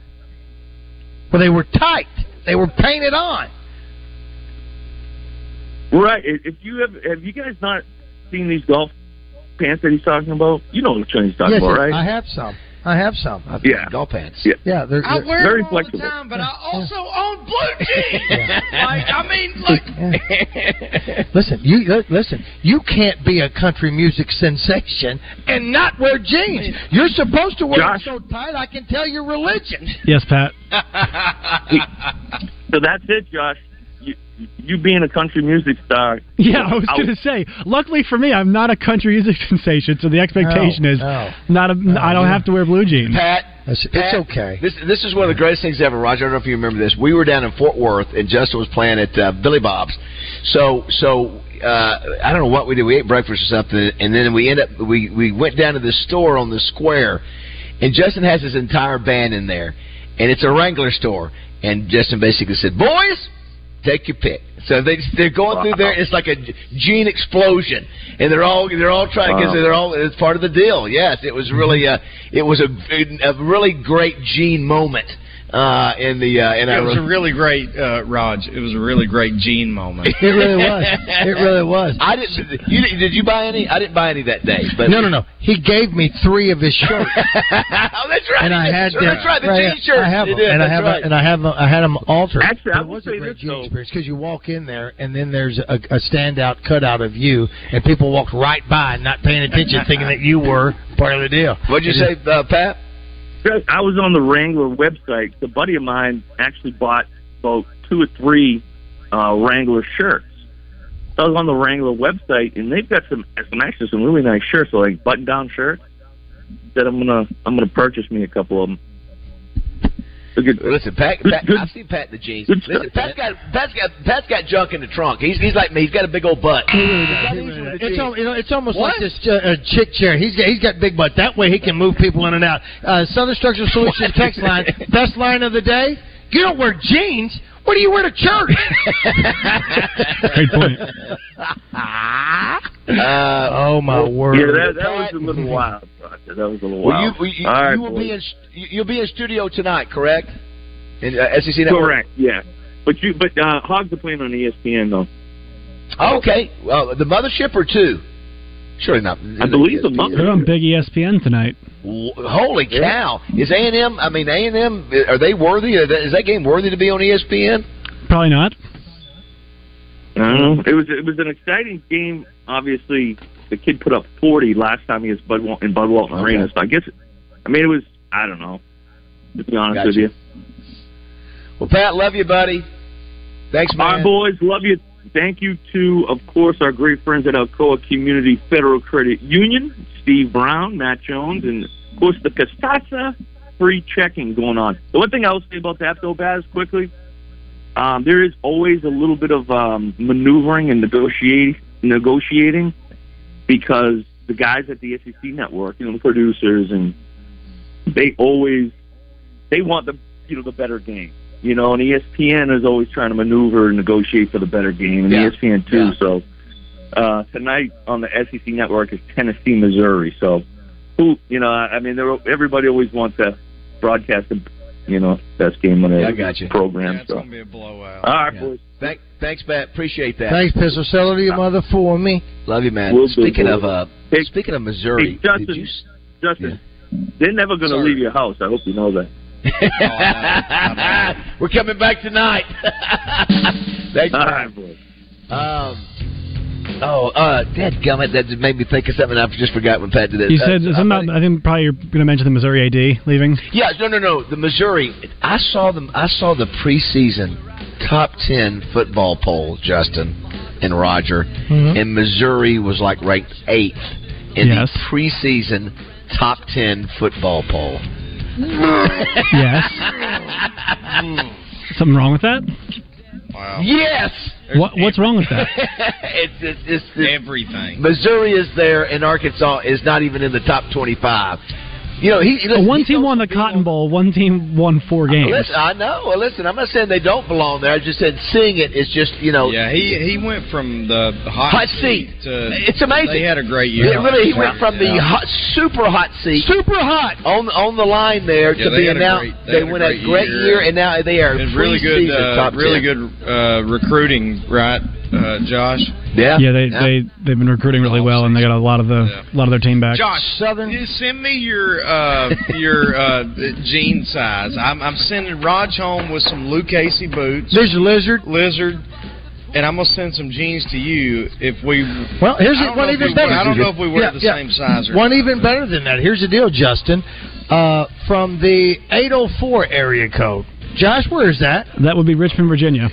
[SPEAKER 4] Well, they were tight. They were painted on.
[SPEAKER 8] right. If you have have you guys not seen these golf pants that he's talking about? You know which one he's talking
[SPEAKER 4] yes,
[SPEAKER 8] about, right?
[SPEAKER 4] I have some. I have some.
[SPEAKER 8] Yeah.
[SPEAKER 5] Golf pants.
[SPEAKER 8] Yeah.
[SPEAKER 4] Yeah, they're,
[SPEAKER 6] I
[SPEAKER 4] they're-
[SPEAKER 6] wear
[SPEAKER 8] very
[SPEAKER 6] them all
[SPEAKER 8] flexible.
[SPEAKER 6] the time, but I also own blue jeans. like, I mean, look.
[SPEAKER 4] Listen, you listen. You can't be a country music sensation and not wear jeans. You're supposed to wear
[SPEAKER 8] Josh.
[SPEAKER 4] them so tight I can tell your religion.
[SPEAKER 7] Yes, Pat.
[SPEAKER 8] so that's it, Josh. You, you being a country music star.
[SPEAKER 7] Yeah, I was
[SPEAKER 8] out.
[SPEAKER 7] going to say. Luckily for me, I'm not a country music sensation, so the expectation
[SPEAKER 4] No,
[SPEAKER 7] is
[SPEAKER 4] no.
[SPEAKER 7] not a. I don't
[SPEAKER 4] yeah.
[SPEAKER 7] have to wear blue jeans.
[SPEAKER 5] Pat,
[SPEAKER 4] It's,
[SPEAKER 5] Pat,
[SPEAKER 4] it's okay.
[SPEAKER 5] This this is one of the greatest things ever, Roger. I don't know if you remember this. We were down in Fort Worth, and Justin was playing at uh, Billy Bob's. So so uh, I don't know what we did. We ate breakfast or something, and then we end up we we went down to the store on the square, and Justin has his entire band in there, and it's a Wrangler store. And Justin basically said, "Boys, take your pick." So they they're going through there. It's like a jean explosion, and they're all they're all trying because
[SPEAKER 8] Wow.
[SPEAKER 5] they're all it's part of the deal. Yes, it was really a, it was a a really great jean moment uh in the uh in
[SPEAKER 6] It was a really great, uh, Raj. It was a really great Jean moment.
[SPEAKER 4] It really was. It really was.
[SPEAKER 5] I didn't. You, didn't- you buy any? I didn't buy any that day. But
[SPEAKER 4] No, no, no. He gave me three of his shirts,
[SPEAKER 5] oh, that's right.
[SPEAKER 4] and I had them.
[SPEAKER 5] That's right. The
[SPEAKER 4] right,
[SPEAKER 5] jean shirts.
[SPEAKER 4] I have them,
[SPEAKER 5] did,
[SPEAKER 4] and I have,
[SPEAKER 5] right.
[SPEAKER 4] and I have, them- I had them altered.
[SPEAKER 8] Actually, I
[SPEAKER 4] it was a great Jean
[SPEAKER 8] though.
[SPEAKER 4] experience because you walk in there, and then there's a, a standout cutout of you, and people walk right by, not paying attention, thinking that you were part of the deal.
[SPEAKER 5] What'd you
[SPEAKER 4] It
[SPEAKER 5] say, uh, Pat?
[SPEAKER 8] I was on the Wrangler website. A buddy of mine actually bought about two or three uh, Wrangler shirts. So I was on the Wrangler website, and they've got some some actually some really nice shirts, like button down shirts. That I'm gonna I'm gonna purchase me a couple of them. They're good.
[SPEAKER 5] Listen, Pat. Pat
[SPEAKER 8] good-
[SPEAKER 5] I've seen Pat in the jeans. Listen, Pat's got Pat's got Pat's got junk in the trunk. He's he's like me. He's got a big old butt.
[SPEAKER 4] It's, al- you know, it's almost like this uh, uh, chick chair. He's got, he's got big butt. That way he can move people in and out. Uh, Southern Structural Solutions text line. Best line of the day. You don't wear jeans. What do you wear to church?
[SPEAKER 7] Great point.
[SPEAKER 5] Uh,
[SPEAKER 4] oh my word!
[SPEAKER 8] Yeah, that, that was a little wild. Roger. That was a little
[SPEAKER 5] Well, you,
[SPEAKER 8] wild.
[SPEAKER 5] well, you,
[SPEAKER 8] All right,
[SPEAKER 5] you will
[SPEAKER 8] boys.
[SPEAKER 5] be in you- you'll be in studio tonight, correct? In uh, SEC Network.
[SPEAKER 8] correct. Yeah, but you but uh, Hogs are playing on ESPN though.
[SPEAKER 5] Okay. Well, the mothership or two? Surely not.
[SPEAKER 8] I believe the
[SPEAKER 5] ESPN.
[SPEAKER 7] They're on Big ESPN tonight.
[SPEAKER 5] W- Holy cow! Is A and M? I mean, A and M. Are they worthy? Is that game worthy to be on ESPN?
[SPEAKER 7] Probably not.
[SPEAKER 8] I don't know. It was it was an exciting game. Obviously, the kid put up forty last time he was Bud Wal- in Bud Walton
[SPEAKER 5] Okay.
[SPEAKER 8] Arena. So I guess, I mean, it was I don't know. To be honest
[SPEAKER 5] Gotcha.
[SPEAKER 8] with you,
[SPEAKER 5] Well, Pat, love you, buddy. Thanks,
[SPEAKER 8] All
[SPEAKER 5] man.
[SPEAKER 8] right, boys, love you. Thank you to, of course, our great friends at Alcoa Community Federal Credit Union, Steve Brown, Matt Jones, and of course the Castasa free checking going on. The one thing I will say about that, though, Baz, quickly, um, there is always a little bit of um, maneuvering and negotiating, negotiating, because the guys at the SEC network, you know, the producers, and they always they want the you know the better game. You know, and ESPN is always trying to maneuver and negotiate for the better game, and E
[SPEAKER 5] Yeah.
[SPEAKER 8] ESPN too.
[SPEAKER 5] Yeah.
[SPEAKER 8] So uh, tonight on the SEC network is Tennessee, Missouri. So who you know, I I mean, they're, everybody always wants to broadcast the you know best game on the
[SPEAKER 5] Yeah, I got you.
[SPEAKER 8] program.
[SPEAKER 6] Yeah, it's
[SPEAKER 8] so
[SPEAKER 6] gonna be a blowout.
[SPEAKER 8] all right,
[SPEAKER 5] Yeah.
[SPEAKER 8] boys.
[SPEAKER 5] Thank, thanks, Pat. Appreciate that.
[SPEAKER 4] Thanks, Pistol Seller, to your mother for me.
[SPEAKER 5] Love you, man.
[SPEAKER 8] We'll do,
[SPEAKER 5] speaking
[SPEAKER 8] will
[SPEAKER 5] of uh,
[SPEAKER 8] Hey-
[SPEAKER 5] speaking of Missouri,
[SPEAKER 8] hey, Justin.
[SPEAKER 5] did you? s-
[SPEAKER 8] Justin, they're never going to
[SPEAKER 6] Sorry.
[SPEAKER 8] leave your house. I hope you know that.
[SPEAKER 5] We're coming back tonight. Thanks,
[SPEAKER 8] All
[SPEAKER 5] man.
[SPEAKER 8] boys.
[SPEAKER 5] Um, oh, uh, dadgummit, that made me think of something I just forgot when Pat did this.
[SPEAKER 7] You
[SPEAKER 5] Uh,
[SPEAKER 7] said something about, I think probably you're going to mention the Missouri AD leaving.
[SPEAKER 5] Yeah, no, no, no. The Missouri. I saw them. I saw the preseason top ten football poll, Justin and Roger,
[SPEAKER 7] Mm-hmm.
[SPEAKER 5] and Missouri was like ranked eighth in
[SPEAKER 7] Yes.
[SPEAKER 5] the preseason top ten football poll.
[SPEAKER 7] Yes. Hmm. Something wrong with that?
[SPEAKER 6] Wow.
[SPEAKER 5] Yes.
[SPEAKER 7] What, what's wrong with that?
[SPEAKER 5] it's, it's, it's, it's
[SPEAKER 6] Everything.
[SPEAKER 5] Missouri is there, and Arkansas is not even in the top twenty-five. You know, he,
[SPEAKER 7] Well, one team won the Cotton Bowl. One team won four games.
[SPEAKER 5] Listen, I know. Well, listen, I'm not saying they don't belong there. I just said seeing it is just you know.
[SPEAKER 6] Yeah, he he went from the hot,
[SPEAKER 5] Hot seat.
[SPEAKER 6] to
[SPEAKER 5] It's amazing.
[SPEAKER 6] They had a great year.
[SPEAKER 5] It really, he went from the
[SPEAKER 6] Yeah.
[SPEAKER 5] hot, super hot seat,
[SPEAKER 4] super hot
[SPEAKER 5] on on the line there
[SPEAKER 6] Yeah,
[SPEAKER 5] to
[SPEAKER 6] they
[SPEAKER 5] be
[SPEAKER 6] had
[SPEAKER 5] now.
[SPEAKER 6] great- they
[SPEAKER 5] they
[SPEAKER 6] had
[SPEAKER 5] went a
[SPEAKER 6] great
[SPEAKER 5] great
[SPEAKER 6] year.
[SPEAKER 5] year, and now they are
[SPEAKER 6] And really good, uh,
[SPEAKER 5] top
[SPEAKER 6] really
[SPEAKER 5] 10.
[SPEAKER 6] good uh, recruiting, right, uh, Josh?
[SPEAKER 5] Yeah,
[SPEAKER 7] Yeah, they they they've been recruiting really well, and they got a lot of the a lot of their team back.
[SPEAKER 6] Josh, Southern. send me your uh, your uh, jean size. I'm, I'm sending Raj home with some Lucchese boots.
[SPEAKER 4] There's a lizard.
[SPEAKER 6] Lizard. And I'm gonna send some jeans to you if we.
[SPEAKER 4] Well, here's
[SPEAKER 6] I
[SPEAKER 4] one even
[SPEAKER 6] we-
[SPEAKER 4] better.
[SPEAKER 6] I don't know if we wear
[SPEAKER 4] Yeah,
[SPEAKER 6] the
[SPEAKER 4] yeah.
[SPEAKER 6] same size or
[SPEAKER 4] One
[SPEAKER 6] not.
[SPEAKER 4] even better than that. Here's the deal, Justin. Uh, from the 804 area code. Josh, where is that?
[SPEAKER 7] That would be Richmond, Virginia.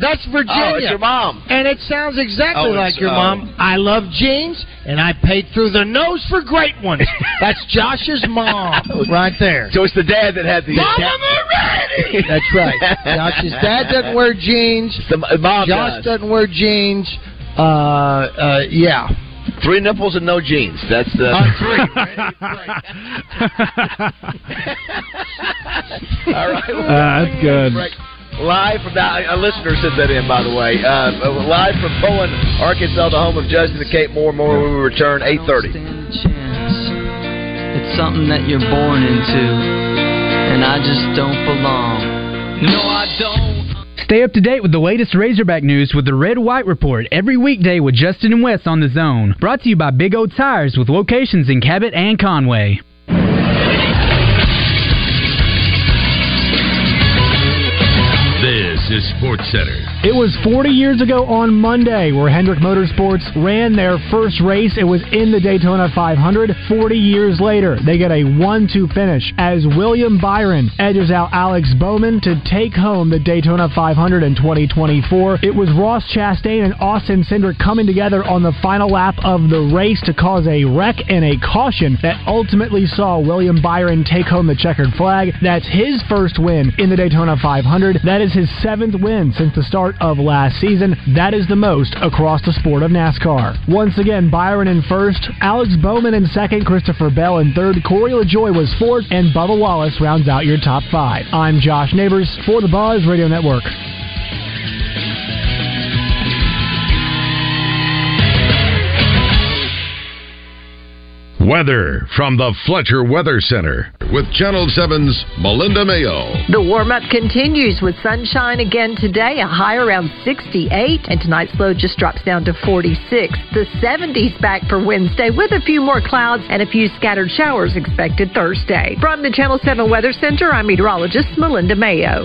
[SPEAKER 4] That's Virginia.
[SPEAKER 5] Oh, it's your mom.
[SPEAKER 4] And it sounds exactly
[SPEAKER 6] Oh,
[SPEAKER 4] like your
[SPEAKER 6] oh.
[SPEAKER 4] mom. I love jeans, and I paid through the nose for great ones. That's Josh's mom right there.
[SPEAKER 5] So it's the dad that had the.
[SPEAKER 4] That's right. Josh's dad doesn't wear jeans.
[SPEAKER 5] The mom
[SPEAKER 4] Josh
[SPEAKER 5] does.
[SPEAKER 4] doesn't wear jeans. Uh, uh, yeah.
[SPEAKER 5] Three nipples and no jeans. That's the. All right.
[SPEAKER 7] Uh, that's good.
[SPEAKER 5] Live from that, a listener sent that in, by the way. Uh, live from Poyen, Arkansas, the home of Justin and Kate Moore. More when we return, eight thirty.
[SPEAKER 9] It's something that you're born into, and I just don't belong. No, I don't.
[SPEAKER 10] Stay up to date with the latest Razorback news with the Red White Report every weekday with Justin and Wes on the Zone. Brought to you by Big O Tires with locations in Cabot and Conway.
[SPEAKER 1] This Sports Center.
[SPEAKER 7] It was 40 years ago on Monday where Hendrick Motorsports ran their first race. It was in the Daytona 500. 40 years later, they get a 1-2 finish as William Byron edges out Alex Bowman to take home the Daytona 500 in 2024. It was Ross Chastain and Austin Cindric coming together on the final lap of the race to cause a wreck and a caution that ultimately saw William Byron take home the checkered flag. That's his first win in the Daytona 500. That is his seventh win since the start of last season. That is the most across the sport of NASCAR. Once again, Byron in first, Alex Bowman in second, Christopher Bell in third, Corey LaJoie was fourth, and Bubba Wallace rounds out your top five. I'm Josh Neighbors for the Buzz Radio Network.
[SPEAKER 1] Weather from the Fletcher Weather Center with Channel 7's Melinda Mayo.
[SPEAKER 11] The warm up continues with sunshine again today, a high around 68, and tonight's low just drops down to 46. The 70s back for Wednesday with a few more clouds and a few scattered showers expected Thursday. From the Channel 7 Weather Center, I'm meteorologist Melinda Mayo.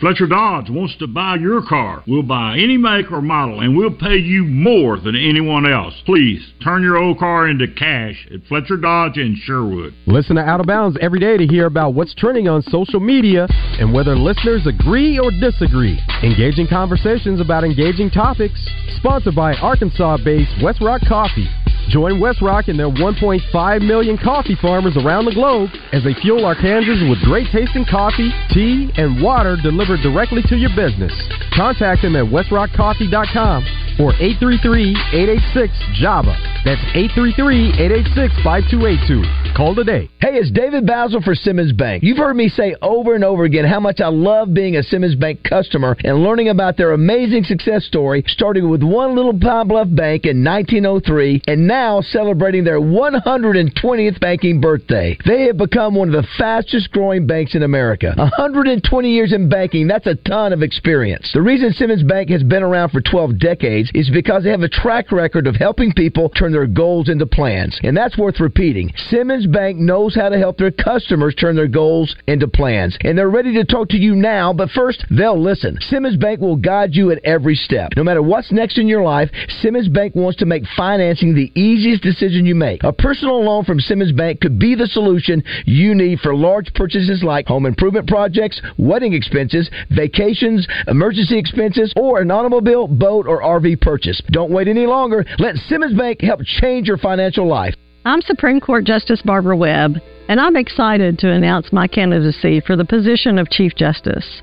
[SPEAKER 12] Fletcher Dodge wants to buy your car. We'll buy any make or model, and we'll pay you more than anyone else. Please turn your old car into cash at Fletcher Dodge in Sherwood.
[SPEAKER 13] Listen to Out of Bounds every day to hear about what's trending on social media and whether listeners agree or disagree. Engaging conversations about engaging topics. Sponsored by Arkansas based West Rock Coffee. Join Westrock and their 1.5 million coffee farmers around the globe as they fuel Arkansans with great tasting coffee, tea, and water delivered directly to your business. Contact them at westrockcoffee.com or 833-886-JAVA. That's 833-886-5282. Call today.
[SPEAKER 5] Hey, it's David Bazzel for Simmons Bank. You've heard me say over and over again how much I love being a Simmons Bank customer and learning about their amazing success story, starting with one little Pine Bluff bank in 1903 and now celebrating their 120th banking birthday. They have become one of the fastest growing banks in America. 120 years in banking, that's a ton of experience. The reason Simmons Bank has been around for 12 decades is because they have a track record of helping people turn their goals into plans. And that's worth repeating. Simmons Bank knows how to help their customers turn their goals into plans. And they're ready to talk to you now, but first, they'll listen. Simmons Bank will guide you at every step. No matter what's next in your life, Simmons Bank wants to make financing the easiest decision you make. A personal loan from Simmons Bank could be the solution you need for large purchases like home improvement projects, wedding expenses, vacations, emergency expenses, or an automobile, boat, or RV purchase. Don't wait any longer. Let Simmons Bank help change your financial life.
[SPEAKER 14] I'm Supreme Court Justice Barbara Webb, and I'm excited to announce my candidacy for the position of Chief Justice.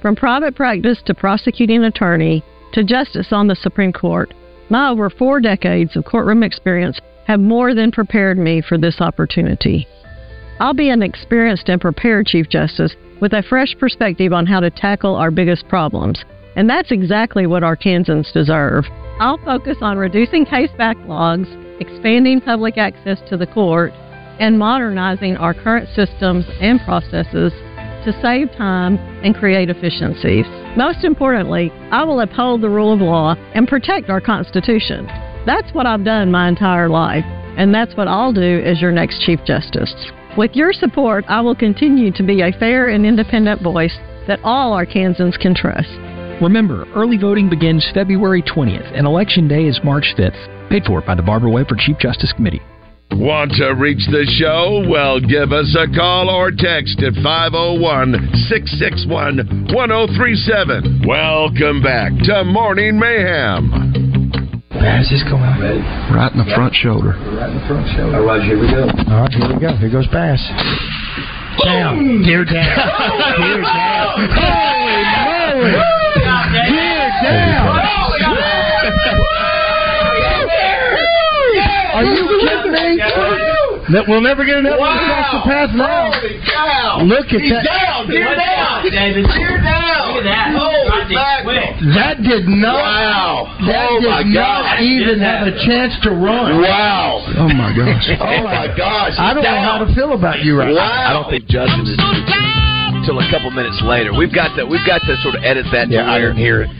[SPEAKER 14] From private practice to prosecuting attorney to justice on the Supreme Court, my over four decades of courtroom experience have more than prepared me for this opportunity. I'll be an experienced and prepared Chief Justice with a fresh perspective on how to tackle our biggest problems. And that's exactly what Arkansans deserve. I'll focus on reducing case backlogs, expanding public access to the court, and modernizing our current systems and processes to save time and create efficiencies. Most importantly, I will uphold the rule of law and protect our Constitution. That's what I've done my entire life, and that's what I'll do as your next Chief Justice. With your support, I will continue to be a fair and independent voice that all Arkansans can trust.
[SPEAKER 15] Remember, early voting begins February 20th, and Election Day is March 5th. Paid for by the Barbara Webb for Chief Justice Committee.
[SPEAKER 1] Want to reach the show? Well, give us a call or text at 501 661 1037. Welcome back to Morning Mayhem.
[SPEAKER 16] How's this going? Ready?
[SPEAKER 15] Right in the front shoulder.
[SPEAKER 16] Right in the front shoulder. All right, here we go.
[SPEAKER 4] All right, here we go. Here goes Bass. Down. Deer down. Deer down. Holy moly. Deer down. Are you kidding me? That we'll never get enough wow. across the path now. Look at
[SPEAKER 16] He's
[SPEAKER 4] that.
[SPEAKER 16] down. Deer down. David. Deer down. Look at that. Holy mackerel.
[SPEAKER 4] That did not.
[SPEAKER 16] Wow.
[SPEAKER 4] That
[SPEAKER 16] Oh,
[SPEAKER 4] did
[SPEAKER 16] my
[SPEAKER 4] not
[SPEAKER 16] God.
[SPEAKER 4] even
[SPEAKER 16] Did
[SPEAKER 4] have a chance to run.
[SPEAKER 16] Wow.
[SPEAKER 15] Oh my gosh.
[SPEAKER 16] Oh my gosh.
[SPEAKER 4] I don't know how to feel about you right now.
[SPEAKER 5] I don't think Justin is until a couple minutes later. We've got to we've got to sort of edit that.
[SPEAKER 4] Yeah,
[SPEAKER 5] to
[SPEAKER 4] I
[SPEAKER 5] where
[SPEAKER 4] didn't hear it.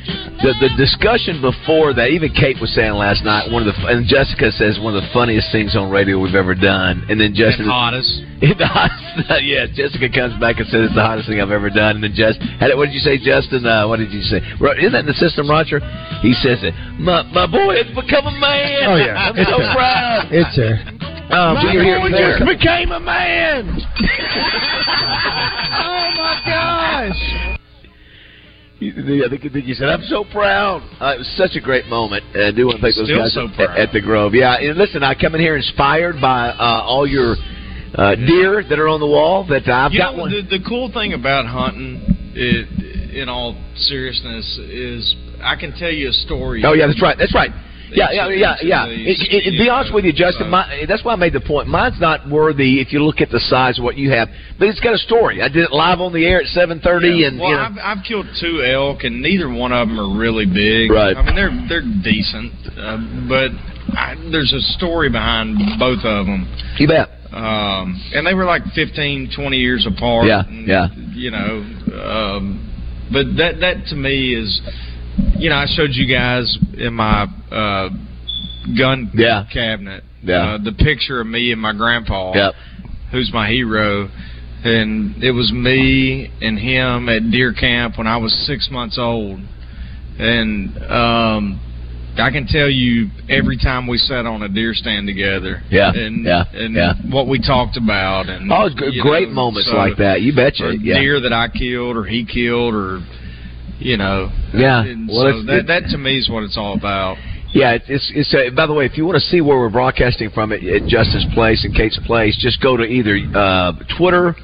[SPEAKER 5] The the discussion before that, even Kate was saying last night, one of the and Jessica says one of the funniest things on radio we've ever done, and then Justin
[SPEAKER 6] hottest.
[SPEAKER 5] The hottest- yeah, Jessica comes back and says it's the hottest thing I've ever done. And then just, what did you say, Justin? Uh, what did you say? Ro- Isn't that in the system, Roger? He says it. My my boy has become a man.
[SPEAKER 4] Oh, yeah.
[SPEAKER 5] I'm
[SPEAKER 4] It's
[SPEAKER 5] so
[SPEAKER 4] there.
[SPEAKER 5] proud.
[SPEAKER 4] It's there.
[SPEAKER 5] Um,
[SPEAKER 4] My
[SPEAKER 5] here.
[SPEAKER 4] boy just became a man. oh my gosh.
[SPEAKER 5] The, the, the, you said, "I'm so proud." Uh, it was such a great moment. Uh, I do want to thank those
[SPEAKER 6] Still
[SPEAKER 5] guys
[SPEAKER 6] so
[SPEAKER 5] at, at the Grove. Yeah, and listen, I come in here inspired by uh, all your uh, deer that are on the wall. That I've
[SPEAKER 6] you
[SPEAKER 5] got
[SPEAKER 6] know,
[SPEAKER 5] one.
[SPEAKER 6] The, the cool thing about hunting, it, in all seriousness, is I can tell you a story.
[SPEAKER 5] Oh yeah, that's right. That's right. Yeah, yeah, yeah, yeah. It, it, be honest with you, Justin.
[SPEAKER 6] so-
[SPEAKER 5] My, that's why I made the point. Mine's not worthy if you look at the size of what you have, but it's got a story. I did it live on the air at seven thirty,
[SPEAKER 6] Yeah,
[SPEAKER 5] and
[SPEAKER 6] well,
[SPEAKER 5] you know,
[SPEAKER 6] I've, I've killed two elk, and neither one of them are really big.
[SPEAKER 5] Right.
[SPEAKER 6] I mean, they're they're decent, uh, but I, there's a story behind both of them.
[SPEAKER 5] you bet.
[SPEAKER 6] Um, and they were like 15, 20 years apart.
[SPEAKER 5] Yeah,
[SPEAKER 6] and,
[SPEAKER 5] yeah.
[SPEAKER 6] You know, um, but that that to me is, you know, I showed you guys in my uh, gun
[SPEAKER 5] Yeah.
[SPEAKER 6] cabinet
[SPEAKER 5] Yeah.
[SPEAKER 6] uh, the picture of me and my grandpa
[SPEAKER 5] Yep.
[SPEAKER 6] who's my hero. And it was me and him at deer camp when I was six months old. And um, I can tell you every time we sat on a deer stand together.
[SPEAKER 5] Yeah,
[SPEAKER 6] And,
[SPEAKER 5] yeah,
[SPEAKER 6] and
[SPEAKER 5] yeah.
[SPEAKER 6] what we talked about. And,
[SPEAKER 5] Oh, great
[SPEAKER 6] know,
[SPEAKER 5] moments
[SPEAKER 6] so-
[SPEAKER 5] like that. You betcha. Yeah.
[SPEAKER 6] deer that I killed or he killed or, you know.
[SPEAKER 5] Yeah.
[SPEAKER 6] And
[SPEAKER 5] Well,
[SPEAKER 6] so that, that to me is what it's all about.
[SPEAKER 5] Yeah, it's it's. it's uh, by the way, if you want to see where we're broadcasting from at, at Justice Place and Kate's Place, just go to either uh, Twitter